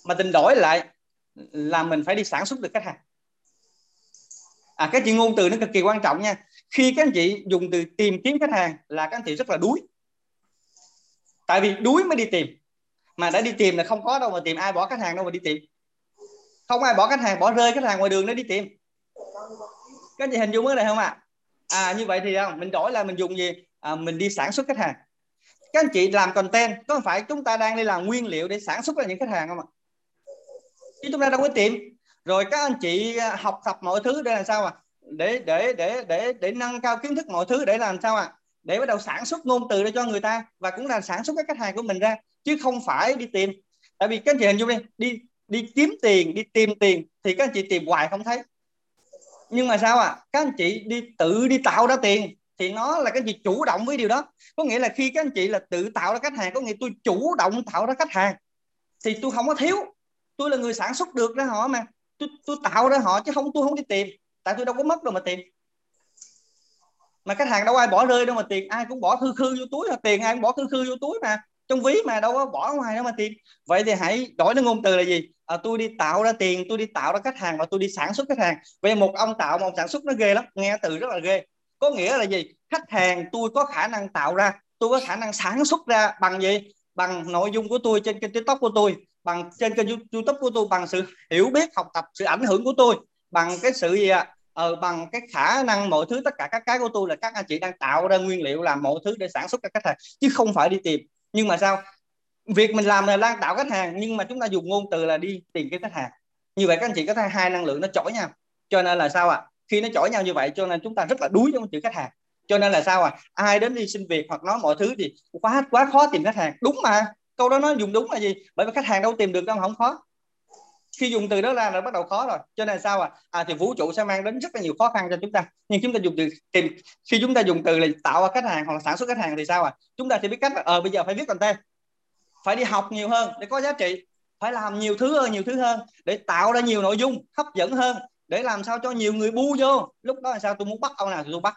Mà tình đổi lại là mình phải đi sản xuất được khách hàng à cái chuyện ngôn từ nó cực kỳ quan trọng nha. Khi các anh chị dùng từ tìm kiếm khách hàng là các anh chị rất là đuối. Tại vì đuối mới đi tìm. Mà đã đi tìm là không có đâu mà tìm ai bỏ khách hàng đâu mà đi tìm. Không ai bỏ khách hàng bỏ rơi khách hàng ngoài đường để đi tìm. Các anh chị hình dung cái này không ạ? À? à như vậy thì không mình đổi là mình dùng gì? À, mình đi sản xuất khách hàng. Các anh chị làm content có phải chúng ta đang đi làm nguyên liệu để sản xuất ra những khách hàng không ạ? Chứ chúng ta đâu có tìm rồi các anh chị à, học tập mọi thứ để làm sao à để để để để để nâng cao kiến thức mọi thứ để làm sao à để bắt đầu sản xuất ngôn từ để cho người ta và cũng là sản xuất các khách hàng của mình ra, chứ không phải đi tìm. Tại vì các anh chị hình dung đi đi đi kiếm tiền, đi tìm tiền thì các anh chị tìm hoài không thấy. Nhưng mà sao à các anh chị đi tự đi tạo ra tiền thì nó là cái gì? Chủ động với điều đó. Có nghĩa là khi các anh chị là tự tạo ra khách hàng, có nghĩa tôi chủ động tạo ra khách hàng thì tôi không có thiếu. Tôi là người sản xuất được ra họ mà tôi tôi tạo ra họ chứ không tôi không đi tìm. Tại tôi đâu có mất đâu mà tìm. Mà khách hàng đâu ai bỏ rơi đâu mà tiền ai cũng bỏ thư khư vô túi tiền ai cũng bỏ thư khư vô túi mà. Trong ví mà đâu có bỏ ngoài đâu mà tiền vậy thì hãy đổi nó ngôn từ là gì? À, tôi đi tạo ra tiền tôi đi tạo ra khách hàng và tôi đi sản xuất khách hàng. Vậy một ông tạo một sản xuất nó ghê lắm. Nghe từ rất là ghê. Có nghĩa là gì? Khách hàng tôi có khả năng tạo ra tôi có khả năng sản xuất ra bằng gì? Bằng nội dung của tôi trên kênh tiktok của tôi bằng trên kênh youtube của tôi bằng sự hiểu biết học tập sự ảnh hưởng của tôi bằng cái sự gì ạ? Ờ, bằng cái khả năng mọi thứ tất cả các cái của tôi là các anh chị đang tạo ra nguyên liệu làm mọi thứ để sản xuất cho khách hàng chứ không phải đi tìm. Nhưng mà sao? Việc mình làm là đang tạo khách hàng nhưng mà chúng ta dùng ngôn từ là đi tìm cái khách hàng. Như vậy các anh chị có thấy hai năng lượng nó chổi nhau. Cho nên là sao ạ? À? khi nó chổi nhau như vậy cho nên chúng ta rất là đuối trong chữ khách hàng. Cho nên là sao à ai đến đi xin việc hoặc nói mọi thứ thì quá quá khó tìm khách hàng. Đúng mà câu đó nó dùng đúng là gì? Bởi vì khách hàng đâu tìm được đâu không khó. Khi dùng từ đó ra là bắt đầu khó rồi. Cho nên sao à à thì vũ trụ sẽ mang đến rất là nhiều khó khăn cho chúng ta. Nhưng chúng ta dùng từ tìm, khi chúng ta dùng từ là tạo ra khách hàng hoặc là sản xuất khách hàng thì sao à chúng ta sẽ biết cách là ờ bây giờ phải viết content phải đi học nhiều hơn để có giá trị. Phải làm nhiều thứ hơn, nhiều thứ hơn để tạo ra nhiều nội dung hấp dẫn hơn, để làm sao cho nhiều người bu vô. Lúc đó là sao tôi muốn bắt ông nào thì tôi bắt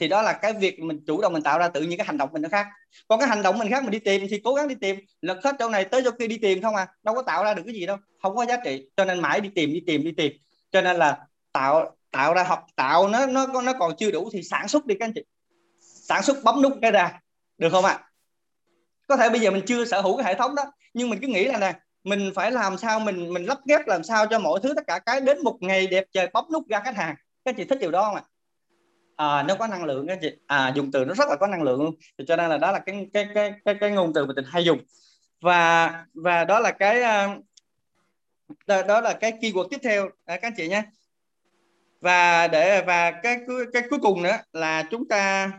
thì đó là cái việc mình chủ động mình tạo ra tự nhiên cái hành động mình nó khác. Còn cái hành động mình khác mình đi tìm thì cố gắng đi tìm. Lật hết chỗ này tới chỗ kia đi tìm không à. Đâu có tạo ra được cái gì đâu. Không có giá trị. Cho nên mãi đi tìm đi tìm đi tìm. Cho nên là tạo tạo ra học, tạo nó nó nó còn chưa đủ thì sản xuất đi các anh chị. Sản xuất bấm nút cái ra. Được không ạ? À? có thể bây giờ mình chưa sở hữu cái hệ thống đó, nhưng mình cứ nghĩ là nè, mình phải làm sao mình mình lắp ghép làm sao cho mọi thứ tất cả cái đến một ngày đẹp trời bấm nút ra khách hàng. Các chị thích điều đó không ạ? à? À, nó có năng lượng các chị. À dùng từ nó rất là có năng lượng luôn. Thì cho nên là đó là cái cái cái cái, cái ngôn từ mà tình hay dùng. Và và đó là cái ờ, đó, đó là cái keyword tiếp theo. À, các anh chị nhé. Và để và cái cái cuối cùng nữa là chúng ta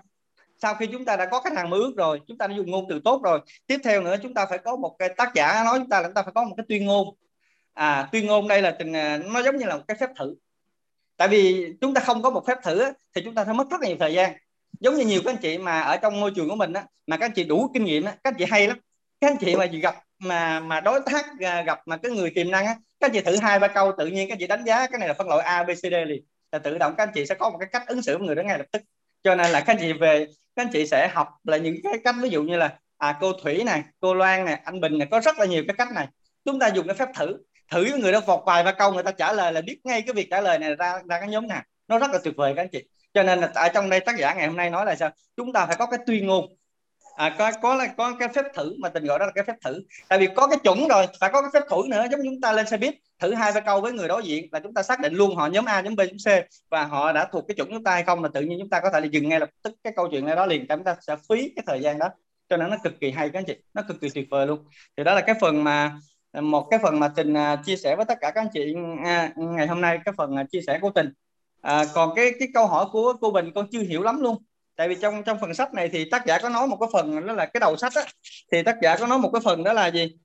sau khi chúng ta đã có khách hàng mơ ước rồi chúng ta đã dùng ngôn từ tốt rồi tiếp theo nữa chúng ta phải có một cái tác giả nói chúng ta là chúng ta phải có một cái tuyên ngôn. À tuyên ngôn đây là tình à, nó giống như là một cái phép thử tại vì chúng ta không có một phép thử thì chúng ta sẽ mất rất là nhiều thời gian. Giống như nhiều các anh chị mà ở trong môi trường của mình á, mà các anh chị đủ kinh nghiệm á, các anh chị hay lắm. Các anh chị mà gặp mà mà đối tác à, gặp mà cái người tiềm năng á, các anh chị thử hai ba câu tự nhiên các anh chị đánh giá cái này là phân loại A B C D liền. Là tự động các anh chị sẽ có một cái cách ứng xử với người đó ngay lập tức. Cho nên là các anh chị về các anh chị sẽ học là những cái cách ví dụ như là à cô Thủy này cô Loan này anh Bình này có rất là nhiều cái cách này. Chúng ta dùng cái phép thử thử với người đó phọt vài ba câu người ta trả lời là biết ngay cái việc trả lời này ra ra cái nhóm nào nó rất là tuyệt vời các anh chị. Cho nên là ở trong đây tác giả ngày hôm nay nói là sao? Chúng ta phải có cái tuyên ngôn. À, có có là có cái phép thử mà tình gọi đó là cái phép thử. Tại vì có cái chuẩn rồi phải có cái phép thử nữa giống chúng ta lên xe buýt thử hai ba câu với người đối diện là chúng ta xác định luôn họ nhóm A nhóm B nhóm C và họ đã thuộc cái chuẩn chúng ta hay không là tự nhiên chúng ta có thể là dừng ngay lập tức cái câu chuyện này đó liền. Chúng ta sẽ phí cái thời gian đó. Cho nên nó cực kỳ hay các anh chị. Nó cực kỳ tuyệt vời luôn. Thì đó là cái phần mà À, một cái phần mà tình à, chia sẻ với tất cả các anh chị à, ngày hôm nay cái phần chia sẻ của tình à, còn cái cái câu hỏi của cô Bình con chưa hiểu lắm luôn. Tại vì trong trong phần sách này thì tác giả có nói một cái phần đó là cái đầu sách á. Thì tác giả có nói một cái phần đó là gì?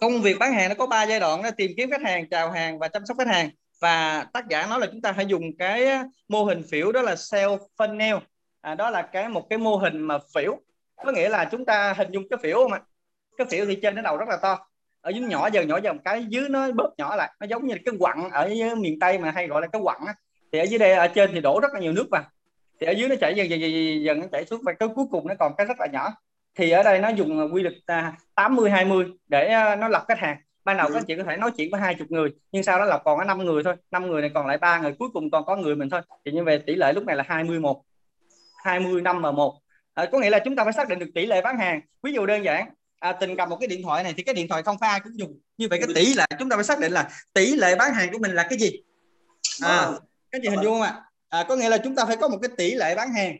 Công việc bán hàng nó có ba giai đoạn đó tìm kiếm khách hàng chào hàng và chăm sóc khách hàng. Và tác giả nói là chúng ta phải dùng cái mô hình phiểu đó là sales funnel. À, đó là cái một cái mô hình mà phiểu. Có nghĩa là chúng ta hình dung cái phiểu không ạ? Cái phiểu thì trên cái đầu rất là to ở dưới nhỏ dần nhỏ dần cái dưới nó bớt nhỏ lại. Nó giống như cái quặng ở miền tây mà hay gọi là cái quặng á. Thì ở dưới đây ở trên thì đổ rất là nhiều nước vào. Thì ở dưới nó chảy dần dần dần, dần nó chảy xuống và cái cuối cùng nó còn cái rất là nhỏ. Thì ở đây nó dùng quy luật à, 80 20 để à, nó lọc khách hàng. Ban đầu các chị có thể nói chuyện với hai chục người nhưng sau đó là còn có năm người thôi. Năm người này còn lại ba người cuối cùng còn có người mình thôi. Thì như vậy tỷ lệ lúc này là 21 20 năm mà một. À, có nghĩa là chúng ta phải xác định được tỷ lệ bán hàng. Ví dụ đơn giản à, tình cầm một cái điện thoại này thì cái điện thoại không phải ai cũng dùng. Như vậy cái tỷ lệ chúng ta phải xác định là tỷ lệ bán hàng của mình là cái gì? À, cái gì hình dung không ạ? À, có nghĩa là chúng ta phải có một cái tỷ lệ bán hàng.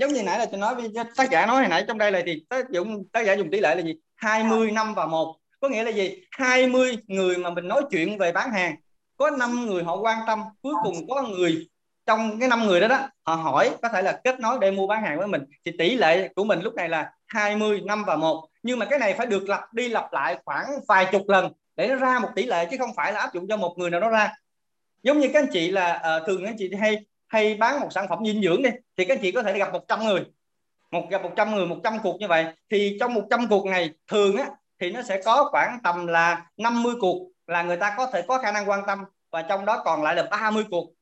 Giống như nãy là tôi nói với tác giả nói hồi nãy trong đây là thì tác dụng tác giả dùng tỷ lệ là gì? 20 năm và một. Có nghĩa là gì? 20 người mà mình nói chuyện về bán hàng có 5 người họ quan tâm cuối cùng có người trong cái năm người đó đó họ hỏi có thể là kết nối để mua bán hàng với mình. Thì tỷ lệ của mình lúc này là 20 năm và một nhưng mà cái này phải được lặp đi lặp lại khoảng vài chục lần để nó ra một tỷ lệ chứ không phải là áp dụng cho một người nào đó ra. Giống như các anh chị là uh, thường các anh chị hay hay bán một sản phẩm dinh dưỡng đi thì các anh chị có thể gặp 100 người. Một gặp 100 người 100 cuộc như vậy. Thì trong 100 cuộc này thường á thì nó sẽ có khoảng tầm là 50 cuộc là người ta có thể có khả năng quan tâm và trong đó còn lại là 30 cuộc.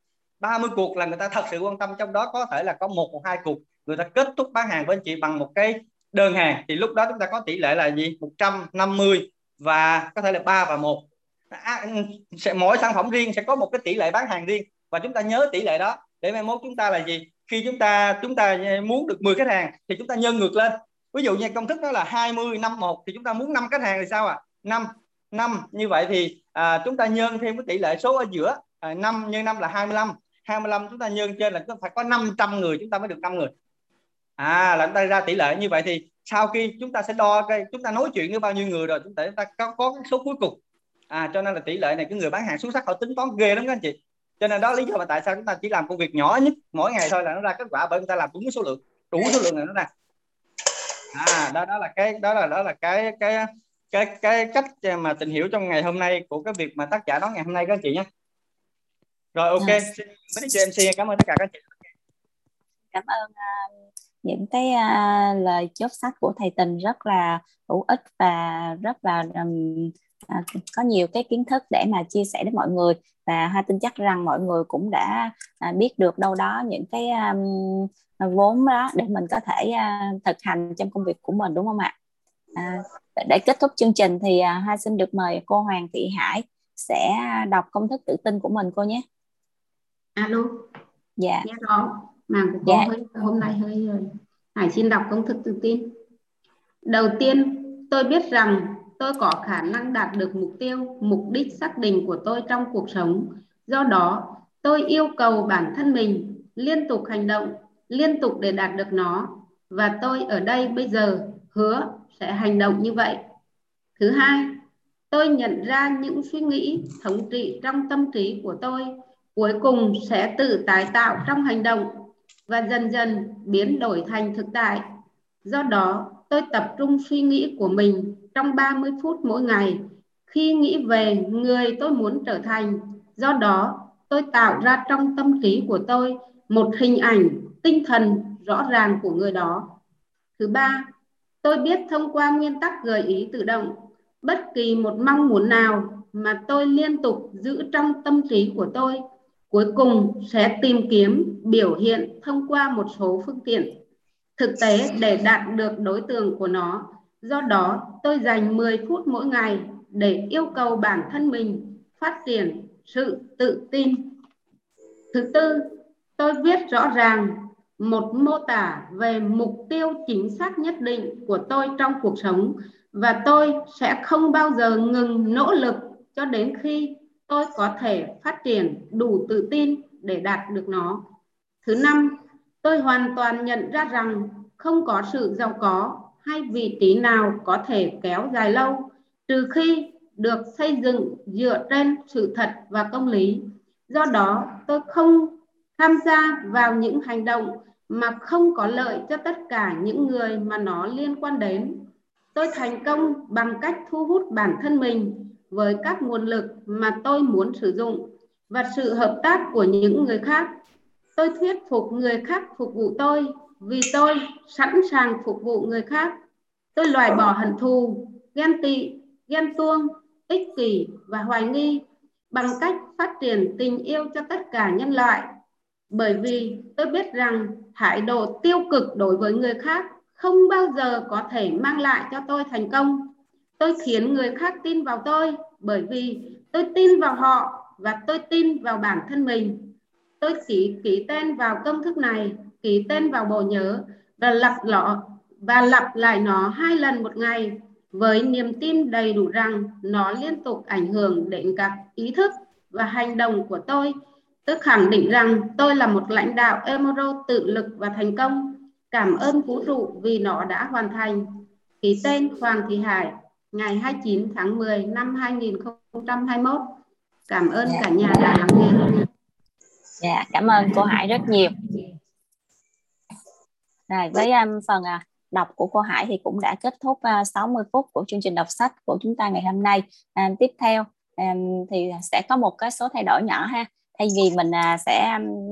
30 cuộc là người ta thật sự quan tâm trong đó có thể là có một hoặc hai cuộc người ta kết thúc bán hàng với anh chị bằng một cái đơn hàng thì lúc đó chúng ta có tỷ lệ là gì? 150 và có thể là 3 và 1 à, ừ, sẽ mỗi sản phẩm riêng sẽ có một cái tỷ lệ bán hàng riêng. Và chúng ta nhớ tỷ lệ đó để mai mốt chúng ta là gì? Khi chúng ta chúng ta muốn được 10 khách hàng thì chúng ta nhân ngược lên. Ví dụ như công thức đó là 20 năm 1 thì chúng ta muốn 5 khách hàng thì sao ạ? À? 5 5 như vậy thì à, chúng ta nhân thêm cái tỷ lệ số ở giữa. À, 5 nhân 5 là 25 25 chúng ta nhân trên là phải có 500 người chúng ta mới được 5 người à là chúng ta ra tỷ lệ như vậy thì sau khi chúng ta sẽ đo cái chúng ta nói chuyện với bao nhiêu người rồi chúng ta, chúng ta có, có cái số cuối cùng. À cho nên là tỷ lệ này cái người bán hàng xuất sắc họ tính toán ghê lắm các anh chị. Cho nên đó lý do mà tại sao chúng ta chỉ làm công việc nhỏ nhất mỗi ngày thôi là nó ra kết quả bởi người ta làm đúng số lượng đủ số lượng này nó ra. À đó đó là cái đó là đó là cái cái cái cái cách mà tình hiểu trong ngày hôm nay của cái việc mà tác giả nói ngày hôm nay các anh chị nhé. Rồi ok. Mấy chị MC cảm ơn tất cả các anh chị. Cảm ơn uh, những cái uh, lời chốt sách của thầy tình rất là hữu ích và rất là um, à, có nhiều cái kiến thức để mà chia sẻ đến mọi người. Và hai tin chắc rằng mọi người cũng đã à, biết được đâu đó những cái um, vốn đó để mình có thể uh, thực hành trong công việc của mình đúng không ạ? À, để kết thúc chương trình thì uh, hai xin được mời cô Hoàng Thị Hải sẽ đọc công thức tự tin của mình cô nhé. Alo. Dạ. Nghe rõ màng của cô dạ. hơi, hôm nay hơi Hải xin đọc công thức tự tin. Đầu tiên tôi biết rằng tôi có khả năng đạt được mục tiêu mục đích xác định của tôi trong cuộc sống. Do đó tôi yêu cầu bản thân mình liên tục hành động liên tục để đạt được nó. Và tôi ở đây bây giờ hứa sẽ hành động như vậy. Thứ hai tôi nhận ra những suy nghĩ thống trị trong tâm trí của tôi cuối cùng sẽ tự tái tạo trong hành động và dần dần biến đổi thành thực tại do đó tôi tập trung suy nghĩ của mình trong 30 phút mỗi ngày khi nghĩ về người tôi muốn trở thành. Do đó, tôi tạo ra trong tâm trí của tôi một hình ảnh tinh thần rõ ràng của người đó. Thứ ba, tôi biết thông qua nguyên tắc gợi ý tự động, bất kỳ một mong muốn nào mà tôi liên tục giữ trong tâm trí của tôi cuối cùng sẽ tìm kiếm biểu hiện thông qua một số phương tiện thực tế để đạt được đối tượng của nó Do đó, tôi dành 10 phút mỗi ngày để yêu cầu bản thân mình phát triển sự tự tin. Thứ tư, tôi viết rõ ràng một mô tả về mục tiêu chính xác nhất định của tôi trong cuộc sống và tôi sẽ không bao giờ ngừng nỗ lực cho đến khi tôi có thể phát triển đủ tự tin để đạt được nó. Thứ năm, tôi hoàn toàn nhận ra rằng không có sự giàu có hay vị trí nào có thể kéo dài lâu trừ khi được xây dựng dựa trên sự thật và công lý. Do đó, tôi không tham gia vào những hành động mà không có lợi cho tất cả những người mà nó liên quan đến. Tôi thành công bằng cách thu hút bản thân mình với các nguồn lực mà tôi muốn sử dụng và sự hợp tác của những người khác. Tôi thuyết phục người khác phục vụ tôi vì tôi sẵn sàng phục vụ người khác. Tôi loại bỏ hận thù, ghen tị, ghen tuông, ích kỷ và hoài nghi bằng cách phát triển tình yêu cho tất cả nhân loại. Bởi vì tôi biết rằng thái độ tiêu cực đối với người khác không bao giờ có thể mang lại cho tôi thành công. Tôi khiến người khác tin vào tôi bởi vì tôi tin vào họ và tôi tin vào bản thân mình. Tôi chỉ ký tên vào công thức này ký tên vào bộ nhớ và lặp lọ và lặp lại nó hai lần một ngày với niềm tin đầy đủ rằng nó liên tục ảnh hưởng đến các ý thức và hành động của tôi. Tôi khẳng định rằng tôi là một lãnh đạo Emoro tự lực và thành công. Cảm ơn vũ trụ vì nó đã hoàn thành. Ký tên Hoàng Thị Hải, ngày 29 tháng 10 năm 2021. Cảm ơn cả nhà đã lắng nghe. Dạ, cảm ơn cô Hải rất nhiều. Rồi với um, phần uh, đọc của cô Hải thì cũng đã kết thúc uh, 60 phút của chương trình đọc sách của chúng ta ngày hôm nay. Um, tiếp theo um, thì sẽ có một cái số thay đổi nhỏ ha. Thay vì mình uh, sẽ um,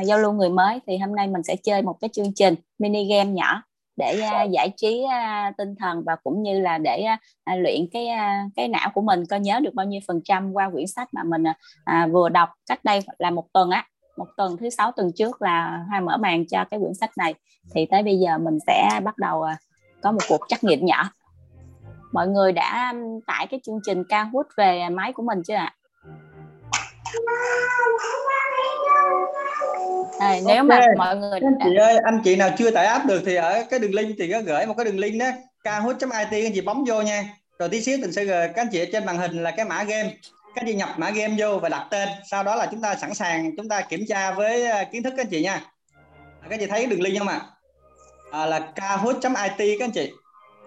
uh, giao lưu người mới thì hôm nay mình sẽ chơi một cái chương trình mini game nhỏ để uh, giải trí uh, tinh thần và cũng như là để uh, luyện cái uh, cái não của mình có nhớ được bao nhiêu phần trăm qua quyển sách mà mình uh, vừa đọc. Cách đây là một tuần á một tuần thứ sáu tuần trước là hoa mở màn cho cái quyển sách này. Thì tới bây giờ mình sẽ bắt đầu uh, có một cuộc trắc nghiệm nhỏ. Mọi người đã tải cái chương trình cao hút về máy của mình chưa ạ? à, okay. nếu mà mọi người anh chị ơi anh chị nào chưa tải app được thì ở cái đường link thì có gửi một cái đường link đó. Kahoot.it anh chị bấm vô nha. Rồi tí xíu tình sẽ gửi các anh chị ở trên màn hình là cái mã game. Các anh chị nhập mã game vô và đặt tên. Sau đó là chúng ta sẵn sàng chúng ta kiểm tra với à, kiến thức các anh chị nha. Các anh chị thấy đường link không ạ? À, là kahoot.it các anh chị.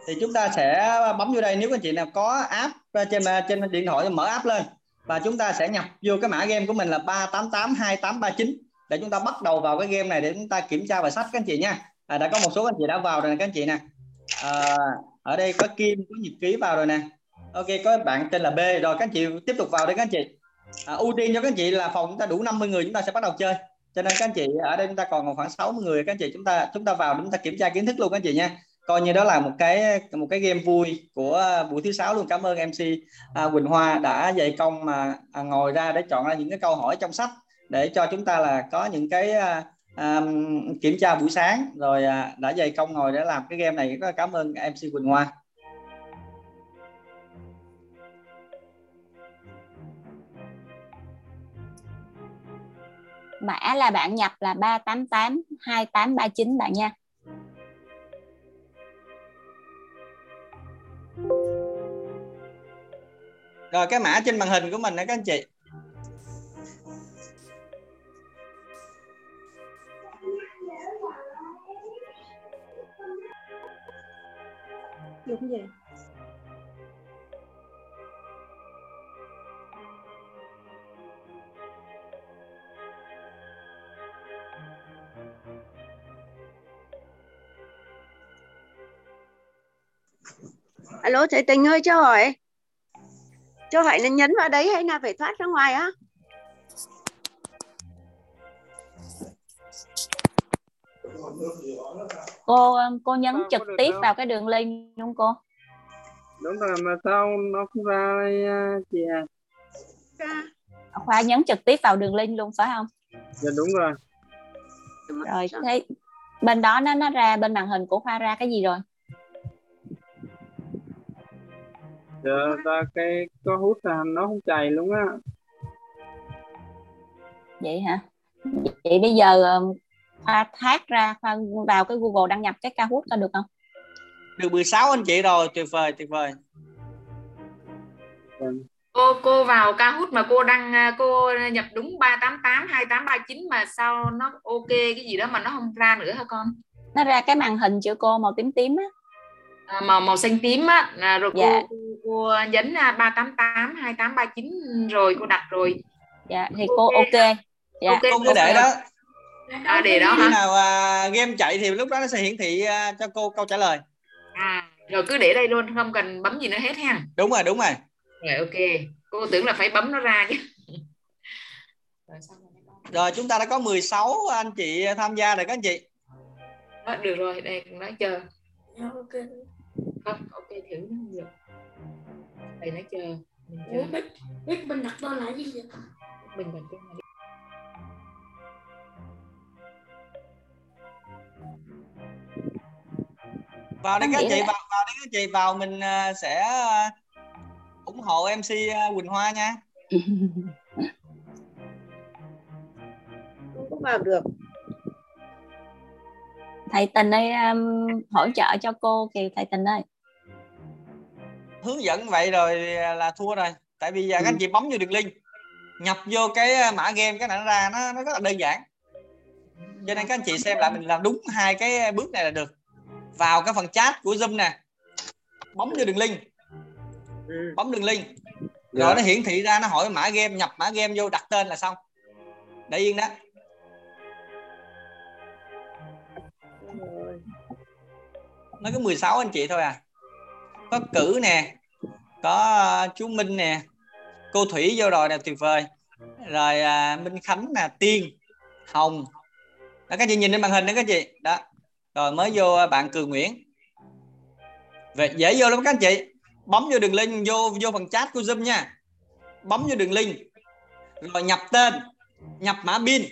Thì chúng ta sẽ bấm vô đây. Nếu các anh chị nào có app trên trên điện thoại mở app lên và chúng ta sẽ nhập vô cái mã game của mình là 3882839 để chúng ta bắt đầu vào cái game này để chúng ta kiểm tra và sách các anh chị nha. À, đã có một số anh chị đã vào rồi nè các anh chị nè. À, ở đây có kim có nhật ký vào rồi nè. Ok có bạn tên là B. Rồi các anh chị tiếp tục vào đây các anh chị. À, ưu tiên cho các anh chị là phòng chúng ta đủ 50 người chúng ta sẽ bắt đầu chơi. Cho nên các anh chị ở đây chúng ta còn khoảng 60 người các anh chị chúng ta chúng ta vào để chúng ta kiểm tra kiến thức luôn các anh chị nha coi như đó là một cái một cái game vui của à, buổi thứ sáu luôn. Cảm ơn mc à, quỳnh hoa đã dày công mà à, ngồi ra để chọn ra những cái câu hỏi trong sách để cho chúng ta là có những cái à, à, kiểm tra buổi sáng. Rồi à, đã dày công ngồi để làm cái game này. Rất cảm ơn mc quỳnh hoa. Mã là bạn nhập là 388 2839 bạn nha. Rồi cái mã trên màn hình của mình đó các anh chị. Dùng vậy alo thầy tình ơi cho hỏi. Cho hỏi là nhấn vào đấy hay là phải thoát ra ngoài á? Cô um, cô nhấn trực tiếp vào cái đường link đúng cô? Đúng rồi mà sao nó không ra đây chị à? Khoa nhấn trực tiếp vào đường link luôn phải không? Dạ đúng rồi. Rồi thế bên đó nó nó ra bên màn hình của khoa ra cái gì rồi dạ ra cái có hút là nó không chạy luôn á. Vậy hả? Vậy bây giờ um, khoa thác ra khoa vào cái google đăng nhập cái kahoot có được không? Được 16 anh chị rồi tuyệt vời tuyệt vời. Cô cô vào Kahoot mà cô đăng cô nhập đúng 388 2839 mà sao nó ok cái gì đó mà nó không ra nữa hả con? Nó ra cái màn hình chữ cô màu tím tím á à, màu màu xanh tím á. À, rồi dạ. cô, cô cô nhấn 388 2839 rồi cô đặt rồi. Dạ thì cô ok. Dạ. okay, cô cứ để đó. À, để đó khi hả? nào uh, game chạy thì lúc đó nó sẽ hiển thị uh, cho cô câu trả lời. À rồi cứ để đây luôn không cần bấm gì nữa hết ha. Đúng rồi đúng rồi. Rồi ok. Cô tưởng là phải bấm nó ra chứ. Rồi chúng ta đã có 16 anh chị tham gia rồi các anh chị. Đó, được rồi đây nói chờ. Ok không ok thử nó không được đây nó chờ mình chờ. Biết biết mình đặt tên là gì vậy? Mình đặt tên là vào đây các chị vào vào đây các chị vào mình sẽ ủng hộ MC Quỳnh Hoa nha. Không có vào được. Thầy tình ơi um, hỗ trợ cho cô kìa thầy tình ơi hướng dẫn vậy rồi là thua rồi. Tại vì giờ ừ. các anh chị bấm vô đường link nhập vô cái mã game cái này nó ra nó nó rất là đơn giản. Cho nên các anh chị xem lại mình làm đúng hai cái bước này là được. Vào cái phần chat của zoom nè bấm vô đường link. Ừ. bấm đường link. Rồi nó hiển thị ra nó hỏi mã game nhập mã game vô đặt tên là xong. Để yên đó. Nó có 16 anh chị thôi à có cử nè có ờ, chú Minh nè cô Thủy vô rồi nè tuyệt vời. Rồi à, Minh Khánh nè Tiên Hồng. Đó các chị nhìn lên màn hình đó các chị. Đó. Rồi mới vô ờ, bạn Cường Nguyễn. Về dễ vô lắm các anh chị. Bấm vô đường link vô vô phần chat của Zoom nha. Bấm vô đường link. Rồi nhập tên. Nhập mã pin.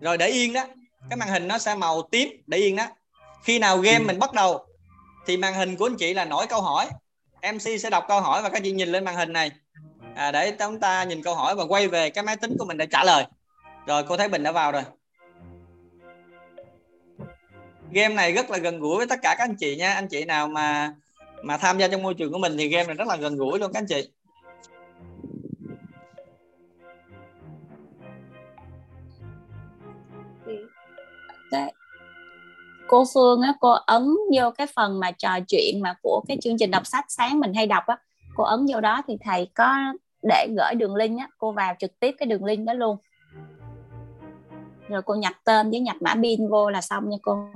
Rồi để yên đó. Cái màn hình nó sẽ màu tím để yên đó. Khi nào game mình bắt đầu thì màn hình của anh chị là nổi câu hỏi. MC sẽ đọc câu hỏi và các chị nhìn lên màn hình này. À, để chúng ta nhìn câu hỏi và quay về cái máy tính của mình để trả lời. Rồi cô thấy Bình đã vào rồi. Game này rất là gần gũi với tất cả các anh chị nha. Anh chị nào mà mà tham gia trong môi trường của mình thì game này rất là gần gũi luôn các anh chị cô Phương á cô ấn vô cái phần mà trò chuyện mà của cái chương trình đọc sách sáng mình hay đọc á cô ấn vô đó thì thầy có để gửi đường link á cô vào trực tiếp cái đường link đó luôn. Rồi cô nhập tên với nhập mã pin vô là xong nha cô.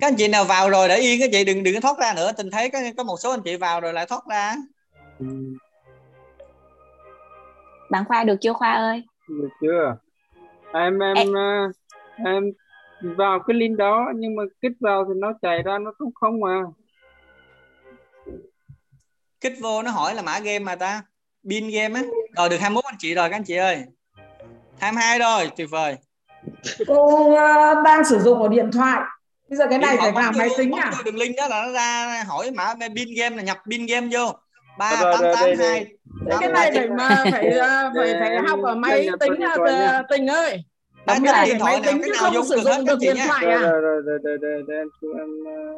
Các anh chị nào vào rồi để yên các chị đừng đừng có thoát ra nữa. Tình thấy có có một số anh chị vào rồi lại thoát ra. Bạn khoa được chưa khoa ơi? Được chưa? Em em em, em vào cái link đó nhưng mà kích vào thì nó chạy ra nó không không mà kích vô nó hỏi là mã game mà ta. Pin game á. Rồi được 21 anh chị rồi các anh chị ơi. 22 rồi tuyệt vời. Cô uh, đang sử dụng ở điện thoại. Bây giờ cái này phải vào máy tính à? đường link đó là nó ra hỏi mã pin game là nhập pin game vô. Ba tám tám hai. Cái này phải mà phải uh, phải phải học ở máy tính uh, tình ơi Đấy, Đúng cái thoại máy tính cái chứ nào không dùng sử được hết dụng các được chị điện thoại rồi à? rồi rồi rồi rồi rồi rồi em em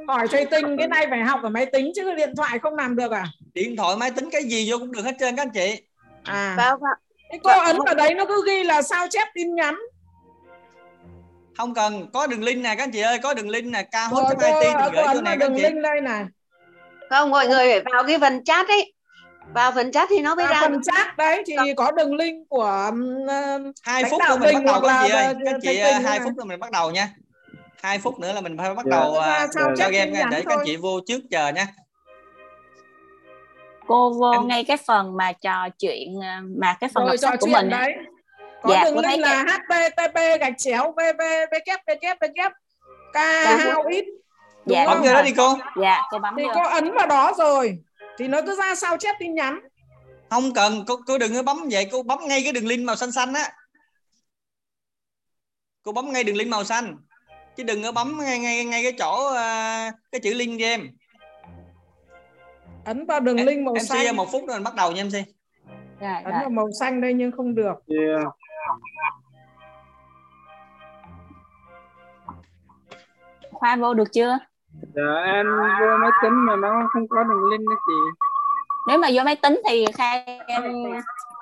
ờ, hỏi thầy tình cái này phải học ở máy tính chứ điện thoại không làm được à? Điện thoại máy tính cái gì vô cũng được hết trơn các anh chị. À. Vào vào cái cô ấn vào đấy nó cứ ghi là sao chép tin nhắn. Không cần có đường link nè các anh chị ơi có đường link nè ca rồi hot cô, it gửi cho này các anh đường chị. link đây này. Không mọi người phải vào cái phần chat ấy vào phần chat thì nó mới à, ra phần chat đấy thì có đường link của hai phút nữa mình bắt đầu các anh chị ơi? các chị Tình hai phút nữa mình bắt đầu nha. Hai phút nữa là mình phải bắt Dạ. đầu Ra à, cho game nhắn để các chị vô trước chờ nha. Cô vô Em- ngay cái phần mà trò chuyện à, mà cái phần rồi đọc sách của mình đấy. Có Dạ, đường link là http gạch chéo www k hao ít đúng Dạ, không? bấm vô đó đi cô. Dạ cô bấm thì cô ấn vào đó rồi thì nó cứ ra sao chép tin nhắn. Không cần cô, cô đừng có bấm vậy cô bấm ngay cái đường link màu xanh xanh á. Cô bấm ngay đường link màu xanh. Chứ đừng có bấm ngay ngay ngay cái chỗ à, cái chữ link game ấn vào đường link màu MC xanh. một phút rồi mình bắt đầu nha MC Rồi, ấn rồi. vào màu xanh đây nhưng không được. Yeah. khoa vô được chưa dạ em vô máy tính mà nó không có đường link đó chị. Nếu mà vô máy tính thì khai em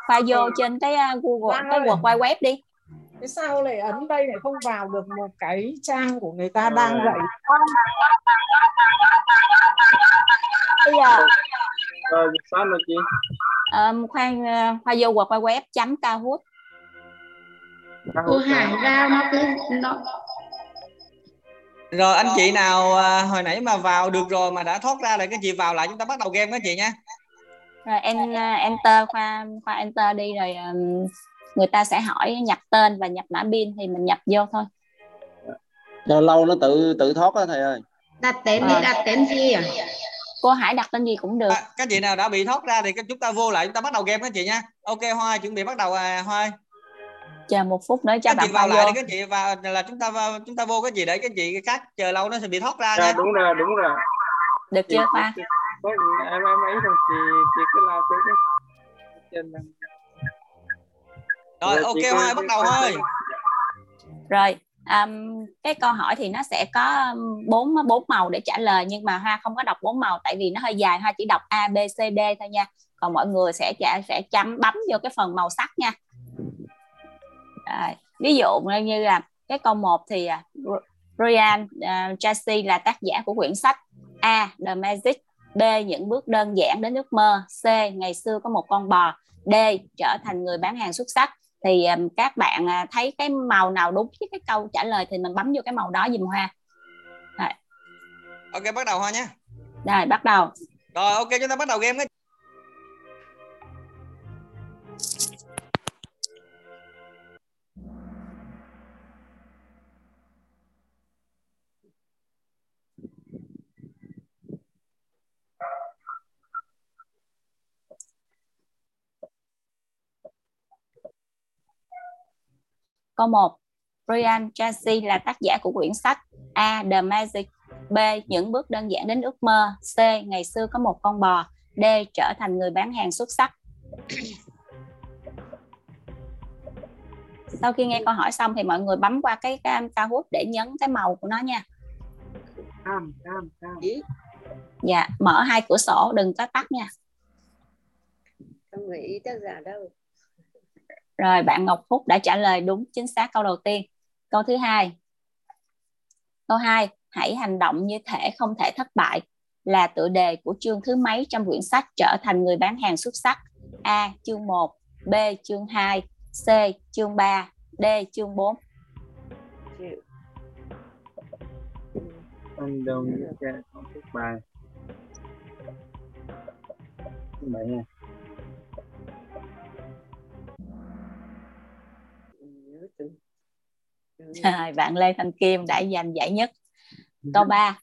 khoa vô trên cái à, Google Giang cái Wide Web đi. Thế sao lại ấn đây lại không vào được một cái trang của người ta đang dạy? Bây giờ rồi sao rồi chị? Um, khoan à, khoa vô World Wide Web chấm Kahoot. Cô Hải ra nó cứ nó rồi anh chị nào à, hồi nãy mà vào được rồi mà đã thoát ra rồi các chị vào lại chúng ta bắt đầu game các chị nha. Rồi em à, enter khoa khoa enter đi rồi um, người ta sẽ hỏi nhập tên và nhập mã pin thì mình nhập vô thôi. Cho lâu nó tự tự thoát á thầy ơi. Đặt tên đi Ờ. đặt tên gì à? Cô Hải đặt tên gì cũng được. À, các chị nào đã bị thoát ra thì các chúng ta vô lại chúng ta bắt đầu game các chị nha. Ok hoa chuẩn bị bắt đầu à, hoa chờ một phút nữa cho các bạn chị vào lại vô. đi các chị vào là chúng ta vào, chúng ta vô cái gì để các chị khác chờ lâu nó sẽ bị thoát ra dạ nha. đúng rồi đúng rồi. Được chị, chưa khoa chị, có, em em ấy rồi chị chị cứ làm tới cái trên rồi ok hoa bắt đầu thôi. rồi um, cái câu hỏi thì nó sẽ có um, bốn bốn màu để trả lời nhưng mà hoa không có đọc bốn màu tại vì nó hơi dài. Hoa chỉ đọc a b c d thôi nha. Còn mọi người sẽ sẽ chấm bấm vô cái phần màu sắc nha rồi. ví dụ như là cái câu 1 thì à, Ryan uh, Tracy là tác giả của quyển sách A The Magic B những bước đơn giản đến ước mơ C ngày xưa có một con bò D trở thành người bán hàng xuất sắc. Thì um, các bạn à, thấy cái màu nào đúng với cái câu trả lời thì mình bấm vô cái màu đó dùm hoa. Rồi, ok bắt đầu hoa nhé. Rồi bắt đầu. Rồi ok chúng ta bắt đầu game các câu 1 Brian Tracy là tác giả của quyển sách A. The Magic B. Những bước đơn giản đến ước mơ C. Ngày xưa có một con bò D. Trở thành người bán hàng xuất sắc sau khi nghe câu hỏi xong thì mọi người bấm qua cái cam Kahoot để nhấn cái màu của nó nha cam cam cam dạ mở hai cửa sổ đừng có tắt nha không phải ý tác giả đâu rồi, bạn Ngọc Phúc đã trả lời đúng, chính xác câu đầu tiên. Câu thứ hai. Câu 2 hãy hành động như thể không thể thất bại là tựa đề của chương thứ mấy trong quyển sách trở thành người bán hàng xuất sắc? A, chương 1 B, chương 2 C, chương 3 D, chương 4 anh động như thể không thất bại. bảy Rồi, bạn Lê Thanh Kim đã giành giải nhất. Câu 3.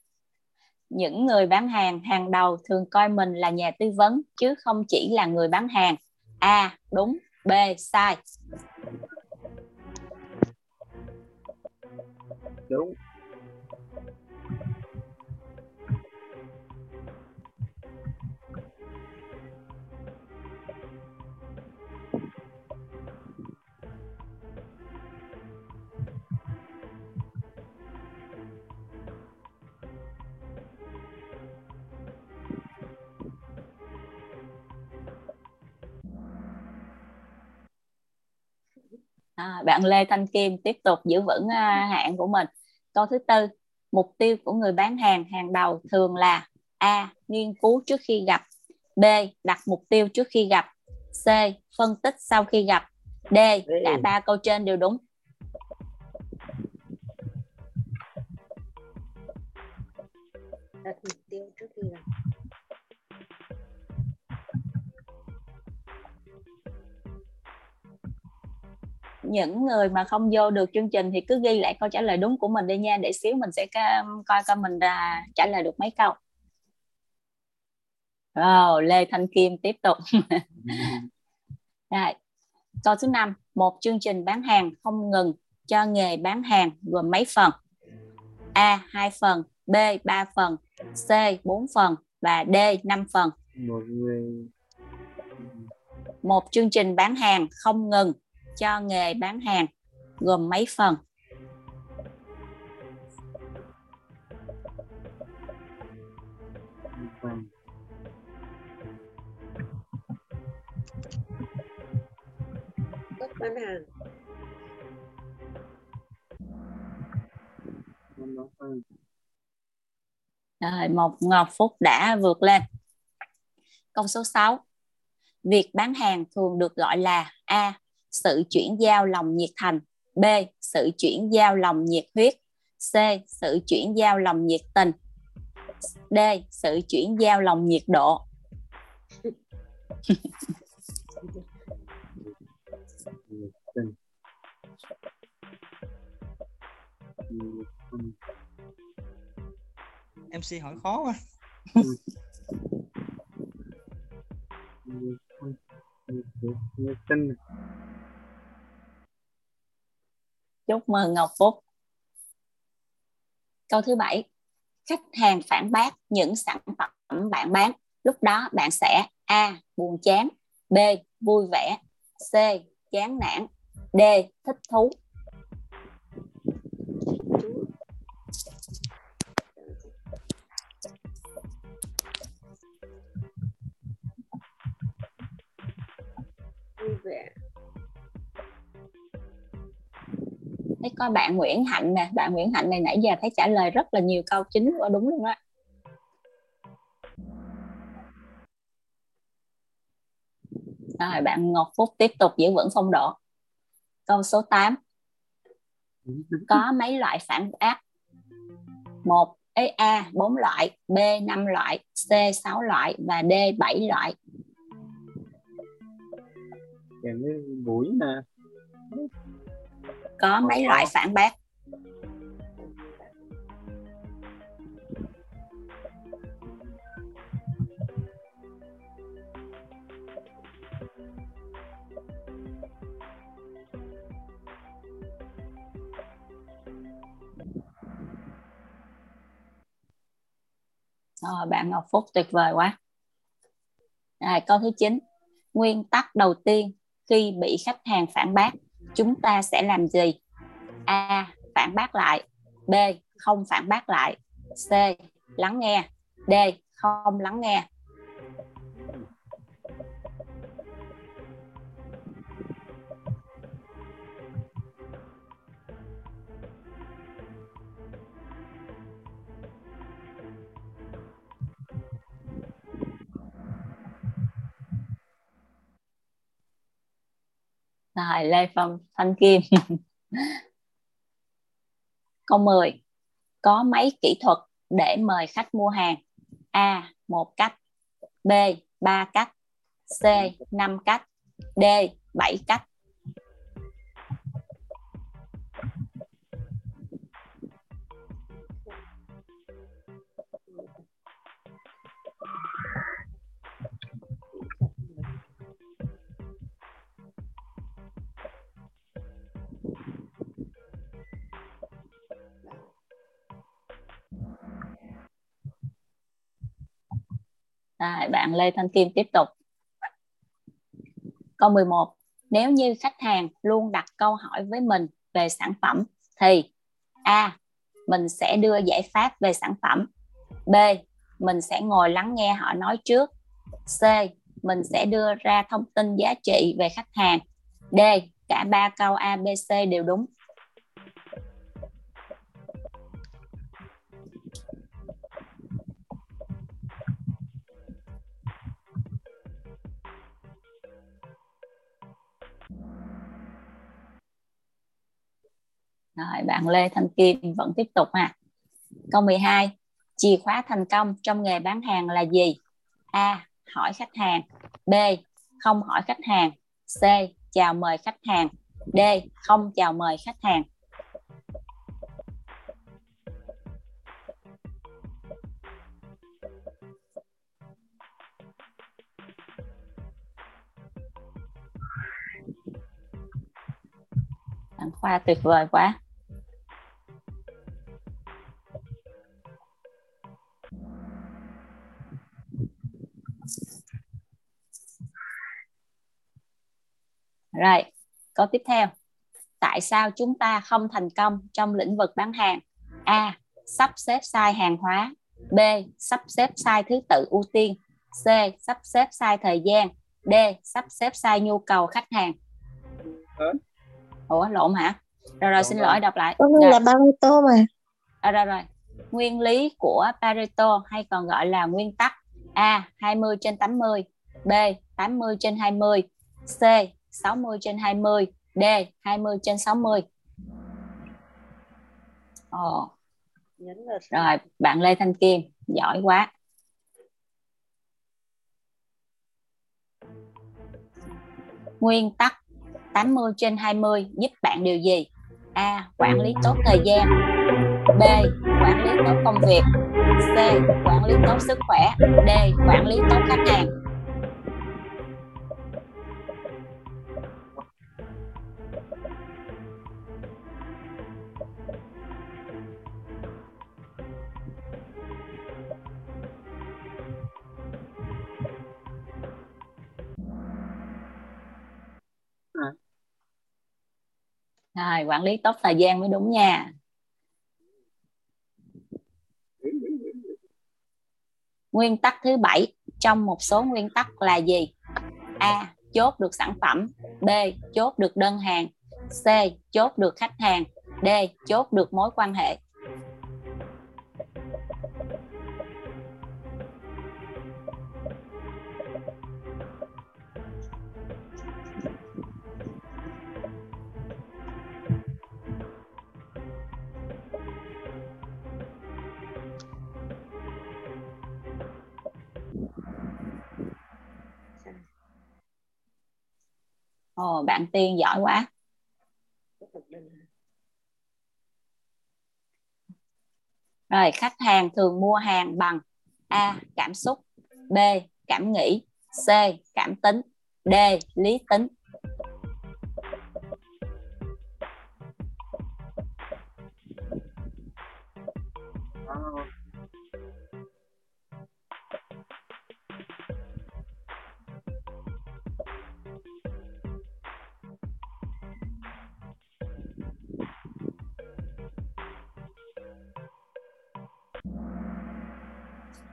Những người bán hàng hàng đầu thường coi mình là nhà tư vấn chứ không chỉ là người bán hàng. A. Đúng. B. Sai. đúng À, bạn Lê Thanh Kim tiếp tục giữ vững à, hạng của mình. Câu thứ tư, mục tiêu của người bán hàng hàng đầu thường là A. Nghiên cứu trước khi gặp B. Đặt mục tiêu trước khi gặp C. Phân tích sau khi gặp D. Cả ba câu trên đều đúng. đặt mục tiêu trước khi gặp những người mà không vô được chương trình thì cứ ghi lại câu trả lời đúng của mình đi nha để xíu mình sẽ coi coi mình à, trả lời được mấy câu. Rồi, Lê Thanh Kim tiếp tục. Rồi. câu thứ năm một chương trình bán hàng không ngừng cho nghề bán hàng gồm mấy phần? A hai phần B 3 phần C 4 phần và D 5 phần. Một chương trình bán hàng không ngừng cho nghề bán hàng gồm mấy phần cấp bán hàng Rồi, một Ngọc Phúc đã vượt lên. Câu số 6. Việc bán hàng thường được gọi là A. Sự chuyển giao lòng nhiệt thành B. Sự chuyển giao lòng nhiệt huyết C. Sự chuyển giao lòng nhiệt tình D. Sự chuyển giao lòng nhiệt độ MC hỏi khó quá nhiệt tình nhiệt tình nhiệt tình Chúc mừng Ngọc Phúc. Câu thứ bảy. Khách hàng phản bác những sản phẩm bạn bán. Lúc đó bạn sẽ A. Buồn chán B. Vui vẻ C. Chán nản D. Thích thú vui vẻ Thấy có bạn Nguyễn Hạnh nè. Bạn Nguyễn Hạnh này nãy giờ thấy trả lời rất là nhiều câu chính và đúng luôn đó Rồi bạn Ngọc Phúc tiếp tục giữ vững phong độ. Câu số 8 Có mấy loại phản ác? Một Ê, A 4 loại B 5 loại C 6 loại và D 7 loại. Kèm với buổi nè có mấy loại phản bác Rồi, bạn Ngọc Phúc tuyệt vời quá. Rồi, câu thứ 9. Nguyên tắc đầu tiên khi bị khách hàng phản bác chúng ta sẽ làm gì? A. Phản bác lại. B. Không phản bác lại. C. Lắng nghe. D. Không lắng nghe. Rồi, Lê Phong Thanh Kim. Câu 10. Có mấy kỹ thuật để mời khách mua hàng? A. Một cách. B. Ba cách. C. Năm cách. D. Bảy cách. Rồi, bạn Lê Thanh Kim tiếp tục. Câu 11. Nếu như khách hàng luôn đặt câu hỏi với mình về sản phẩm thì A. Mình sẽ đưa giải pháp về sản phẩm. B. Mình sẽ ngồi lắng nghe họ nói trước. C. Mình sẽ đưa ra thông tin giá trị về khách hàng. D. Cả ba câu A, B, C đều đúng. Rồi, bạn Lê Thanh Kim vẫn tiếp tục ha. Câu 12. Chìa khóa thành công trong nghề bán hàng là gì? A. Hỏi khách hàng. B. Không hỏi khách hàng. C. Chào mời khách hàng. D. Không chào mời khách hàng. Bạn Khoa tuyệt vời quá. Câu tiếp theo. Tại sao chúng ta không thành công trong lĩnh vực bán hàng? A. Sắp xếp sai hàng hóa. B. Sắp xếp sai thứ tự ưu tiên. C. Sắp xếp sai thời gian. D. Sắp xếp sai nhu cầu khách hàng. Ủa lộn hả? Rồi rồi xin lỗi đọc lại. Nghĩa là Pareto mà. À, rồi rồi. Nguyên lý của Pareto hay còn gọi là nguyên tắc A 20 trên 80, B 80 trên 20, C 60 trên 20, D 20 trên 60. Ồ. Rồi, bạn Lê Thanh Kim, giỏi quá. Nguyên tắc 80 trên 20 giúp bạn điều gì? A. Quản lý tốt thời gian B. Quản lý tốt công việc C. Quản lý tốt sức khỏe D. Quản lý tốt khách hàng Rồi, quản lý tốt thời gian mới đúng nha. Nguyên tắc thứ bảy trong một số nguyên tắc là gì? A. Chốt được sản phẩm. B. Chốt được đơn hàng. C. Chốt được khách hàng. D. Chốt được mối quan hệ. Ồ, bạn Tiên giỏi quá. Rồi, khách hàng thường mua hàng bằng A. Cảm xúc B. Cảm nghĩ C. Cảm tính D. Lý tính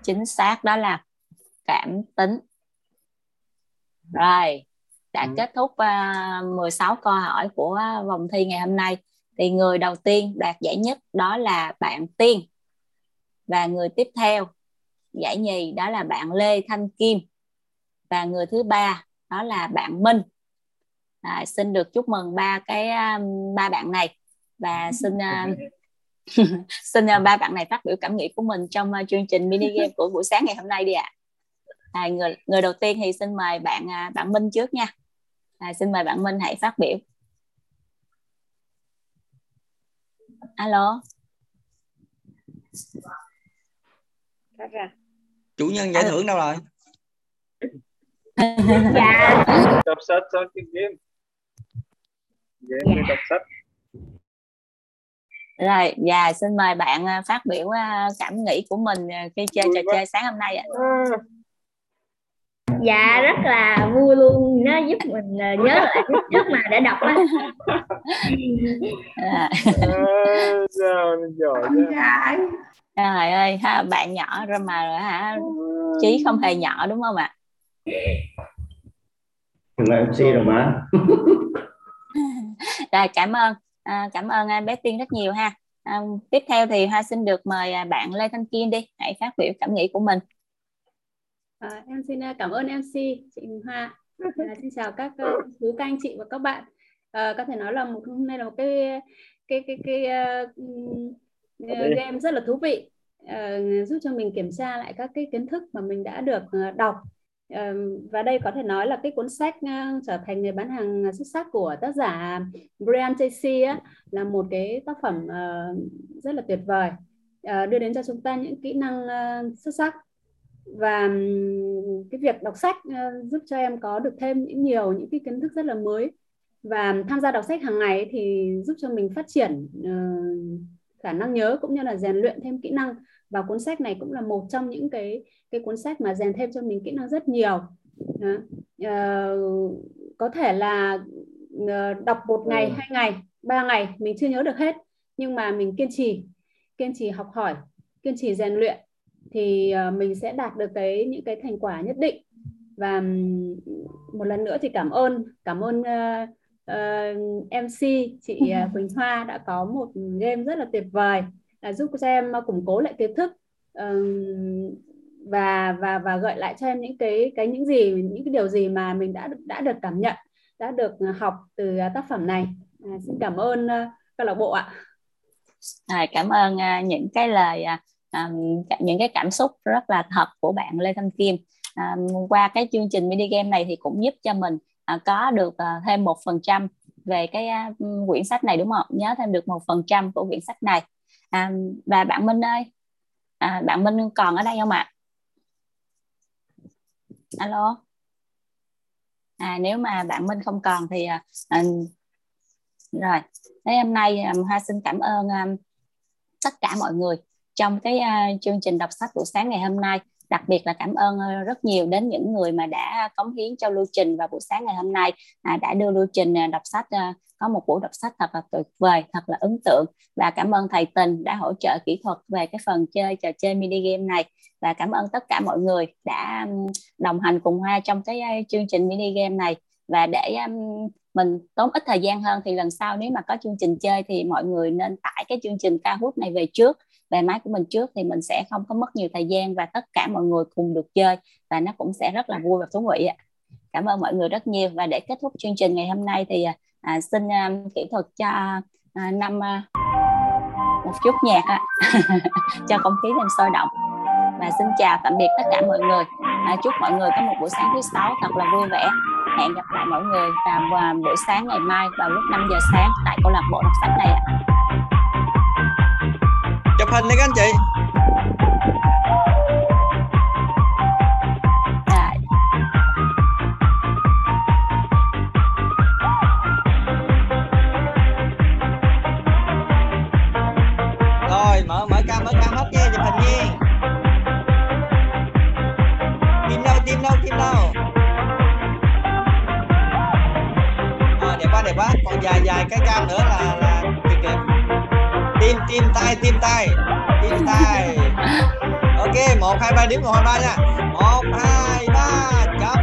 chính xác đó là cảm tính. Rồi đã kết thúc uh, 16 câu hỏi của vòng thi ngày hôm nay. Thì người đầu tiên đạt giải nhất đó là bạn Tiên. Và người tiếp theo giải nhì đó là bạn Lê Thanh Kim. Và người thứ ba đó là bạn Minh. À, xin được chúc mừng ba cái um, ba bạn này. Và xin uh, xin uh, ba bạn này phát biểu cảm nghĩ của mình trong uh, chương trình mini game của buổi sáng ngày hôm nay đi ạ. À. à, người người đầu tiên thì xin mời bạn uh, bạn Minh trước nha. À, xin mời bạn Minh hãy phát biểu. Alo. Chủ nhân giải thưởng đâu rồi? Dạ. Đọc sách sau game game dạ. đọc sách rồi dạ xin mời bạn à, phát biểu à, cảm nghĩ của mình à, khi chơi trò chơi sáng hôm nay ạ. Dạ rất là vui luôn. Nó giúp mình nhớ lại lúc trước mà đã đọc á. À. giỏi trời ơi ha, bạn nhỏ rồi mà rồi hả? Trí không hề nhỏ đúng không ạ? Là MC rồi mà. Rồi cảm ơn à, cảm ơn anh bé tiên rất nhiều ha à, tiếp theo thì hoa xin được mời bạn lê thanh kiên đi hãy phát biểu cảm nghĩ của mình À, em xin cảm ơn MC chị Hoa. À, xin chào các chú các anh chị và các bạn. À, có thể nói là một hôm nay là một cái cái cái cái uh, game rất là thú vị, uh, giúp cho mình kiểm tra lại các cái kiến thức mà mình đã được uh, đọc. Và đây có thể nói là cái cuốn sách ờ, trở thành người bán hàng xuất sắc của tác giả Brian Tracy á, là một cái tác phẩm ờ, rất là tuyệt vời ờ, đưa đến cho chúng ta những kỹ năng xuất sắc. Và cái việc đọc sách giúp cho em có được thêm những nhiều những cái kiến thức rất là mới. Và tham gia đọc sách hàng ngày thì giúp cho mình phát triển khả năng nhớ cũng như là rèn luyện thêm kỹ năng và cuốn sách này cũng là một trong những cái cái cuốn sách mà rèn thêm cho mình kỹ năng rất nhiều. Uh, có thể là uh, đọc một ngày hai ngày ba ngày mình chưa nhớ được hết. Nhưng mà mình kiên trì kiên trì học hỏi kiên trì rèn luyện thì uh, mình sẽ đạt được cái những cái thành quả nhất định. Và um, một lần nữa thì cảm ơn cảm ơn uh, uh, MC chị Quỳnh Hoa đã có một game rất là tuyệt vời là giúp cho em ờ, củng cố lại kiến thức và và và gợi lại cho em những cái cái những gì những cái điều gì mà mình đã đã được cảm nhận đã được ờ, học từ ờ, tác phẩm này. À, xin cảm ơn uh, câu lạc bộ ạ. À, cảm ơn uh, những cái lời uh, những cái cảm xúc rất là thật của bạn Lê Thanh Kim. À, qua cái chương trình mini game này thì cũng giúp cho mình có được thêm một phần trăm về cái quyển sách này đúng không? Nhớ thêm được một phần trăm của quyển sách này à, và bạn Minh ơi. À, bạn Minh còn ở đây không ạ? Alo? À, nếu mà bạn Minh không còn thì à, à rồi. Thế hôm nay um, Hoa xin cảm ơn um, tất cả mọi người trong cái uh, chương trình đọc sách buổi sáng ngày hôm nay đặc biệt là cảm ơn ờ, rất nhiều đến những người mà đã cống hiến cho lưu trình vào buổi sáng ngày hôm nay à, đã đưa lưu trình ờ, đọc sách à, có một buổi đọc sách thật là tuyệt vời thật là ấn tượng. Và cảm ơn thầy Tình đã hỗ trợ kỹ thuật về cái phần chơi trò chơi mini game này. Và cảm ơn tất cả mọi người đã đồng hành cùng Hoa trong cái chương trình mini game này. Và để um, mình tốn ít thời gian hơn thì lần sau nếu mà có chương trình chơi thì mọi người nên tải cái chương trình Kahoot này về trước bài máy của mình trước thì mình sẽ không có mất nhiều thời gian và tất cả mọi người cùng được chơi và nó cũng sẽ rất là vui và thú vị ạ. Cảm ơn mọi người rất nhiều. Và để kết thúc chương trình ngày hôm nay thì à, xin à, kỹ thuật cho à, năm à, một chút nhạc à, cho không khí thêm sôi động. Và xin chào tạm biệt tất cả mọi người. À, chúc mọi người có một buổi sáng thứ sáu thật là vui vẻ. Hẹn gặp lại mọi người vào à, buổi sáng ngày mai vào lúc 5 giờ sáng tại câu lạc bộ đọc sách này ạ chụp hình đi các anh chị. Rồi mở mở cam mở cam hết nha chụp hình nha. Tim đâu tim đâu tim đâu. À, đẹp quá đẹp quá. Còn dài dài cái cam nữa là ตีนตีนใต้ตีนใต้ตีนใต้โอเคหมอพายบ้านดิหมอพายบ้านเนี่ยหมอพายบ้านจับ